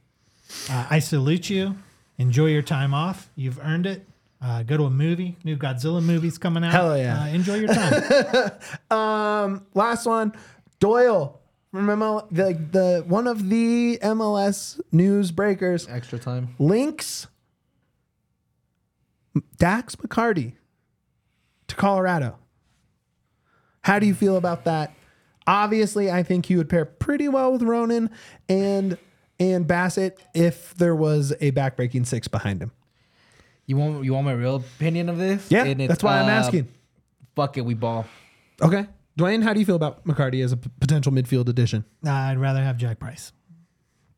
Uh, I salute you. Enjoy your time off. You've earned it. Uh, go to a movie. New Godzilla movie's coming out. Hell yeah. Uh, enjoy your time. (laughs) Um, last one, Doyle. Remember the the one of the MLS news breakers Extra time. links Dax McCarty to Colorado. How do you feel about that? Obviously, I think he would pair pretty well with Ronan and and Bassett if there was a backbreaking six behind him. You want you want my real opinion of this? Yeah, And it's, that's why I'm uh, asking. Fuck it, we ball. Okay, Duane, how do you feel about McCarty as a p- potential midfield addition? Uh, I'd rather have Jack Price.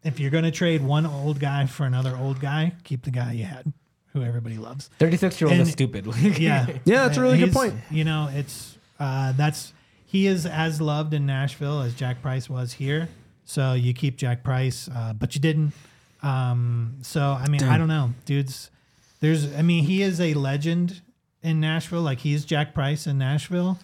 If you're going to trade one old guy for another old guy, keep the guy you had, who everybody loves. Thirty six year old is And- stupid. (laughs) Yeah, Yeah, that's a really good point. You know, it's uh, that's he is as loved in Nashville as Jack Price was here. So you keep Jack Price, uh, but you didn't. Um, so I mean, I don't know, dudes. There's, I mean, he is a legend in Nashville. Like he's Jack Price in Nashville.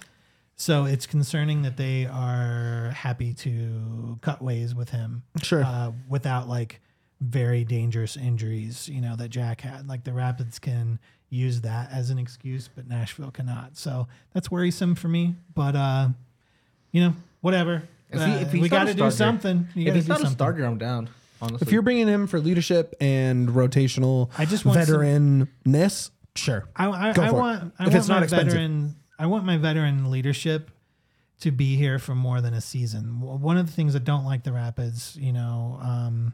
So it's concerning that they are happy to cut ways with him. Sure. Uh, without like very dangerous injuries, you know, that Jack had. Like the Rapids can use that as an excuse, but Nashville cannot. So that's worrisome for me. But uh, you know, whatever. If he- Uh, if he's we got to do something. You if gotta he's do not a something. starter, I'm down. Honestly, If you're bringing him for leadership and rotational I just want some- veteranness, sure. I, I, Go I for it. want I If want it's not expensive. veteran I want my veteran leadership to be here for more than a season. One of the things I don't like the Rapids, you know, um,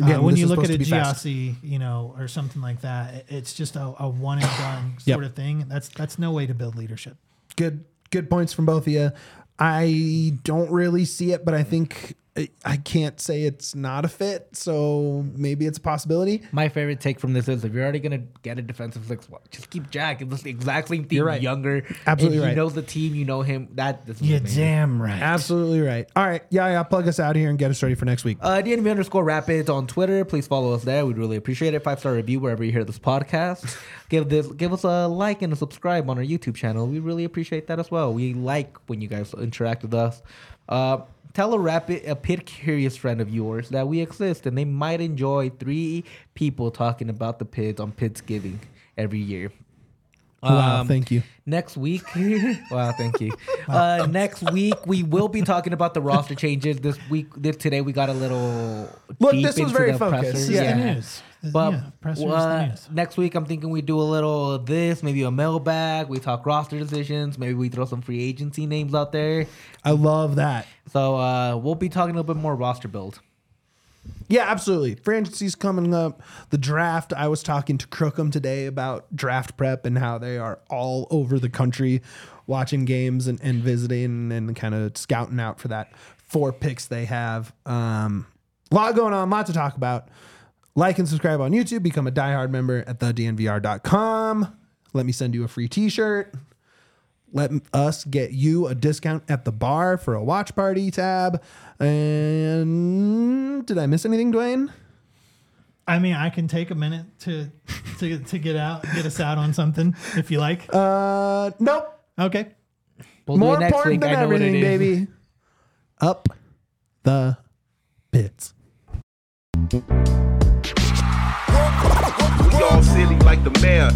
uh, when you look at supposed a to. Gyasi, you know, or something like that, it's just a, a one and done Yep. sort of thing. That's that's no way to build leadership. Good good points from both of you. I don't really see it, but I think I- I can't say it's not a fit, so maybe it's a possibility. My favorite take from this is if you're already gonna get a defensive six, well, just keep Jack. It's exactly the exact same thing. You're right. Younger, Absolutely and he right. knows the team. You know him. That this is You're amazing. damn right. Absolutely right. All right, yeah, yeah. Plug us out here and get us ready for next week. Uh, DNV underscore Rapids on Twitter. Please follow us there. We'd really appreciate it. Five star review wherever you hear this podcast. (laughs) give this, give us a like and a subscribe on our YouTube channel. We really appreciate that as well. We like when you guys interact with us. Uh, tell a rapid, a pit curious friend of yours that we exist, and they might enjoy three people talking about the Pids on Pidsgiving every year. wow, Um, thank you. Next week, (laughs) wow, thank you. (laughs) Uh, next week we will be talking about the roster changes. This week, this, today we got a little Look, deep this was into very the focused. pressers. This is Yeah. The news. This- But yeah, pressers is uh, next week, I'm thinking we do a little of this, maybe a mailbag. We talk roster decisions. Maybe we throw some free agency names out there. I love that. So uh, we'll be talking a little bit more roster build. Yeah, absolutely. Free agency's coming up. The draft. I was talking to Crookham today about draft prep and how they are all over the country watching games and, and visiting and kind of scouting out for that four picks they have. Um, a lot going on, lot to talk about. Like and subscribe on YouTube. Become a diehard member at thednvr.com. Let me send you a free t-shirt. Let us get you a discount at the bar for a watch party tab. And did I miss anything, Duane? I mean, I can take a minute to to to get out, get us out on something if you like. Uh, nope. Okay. We'll More do it next important week. than I know what it everything, is. baby. Up the bits all silly like the mayor.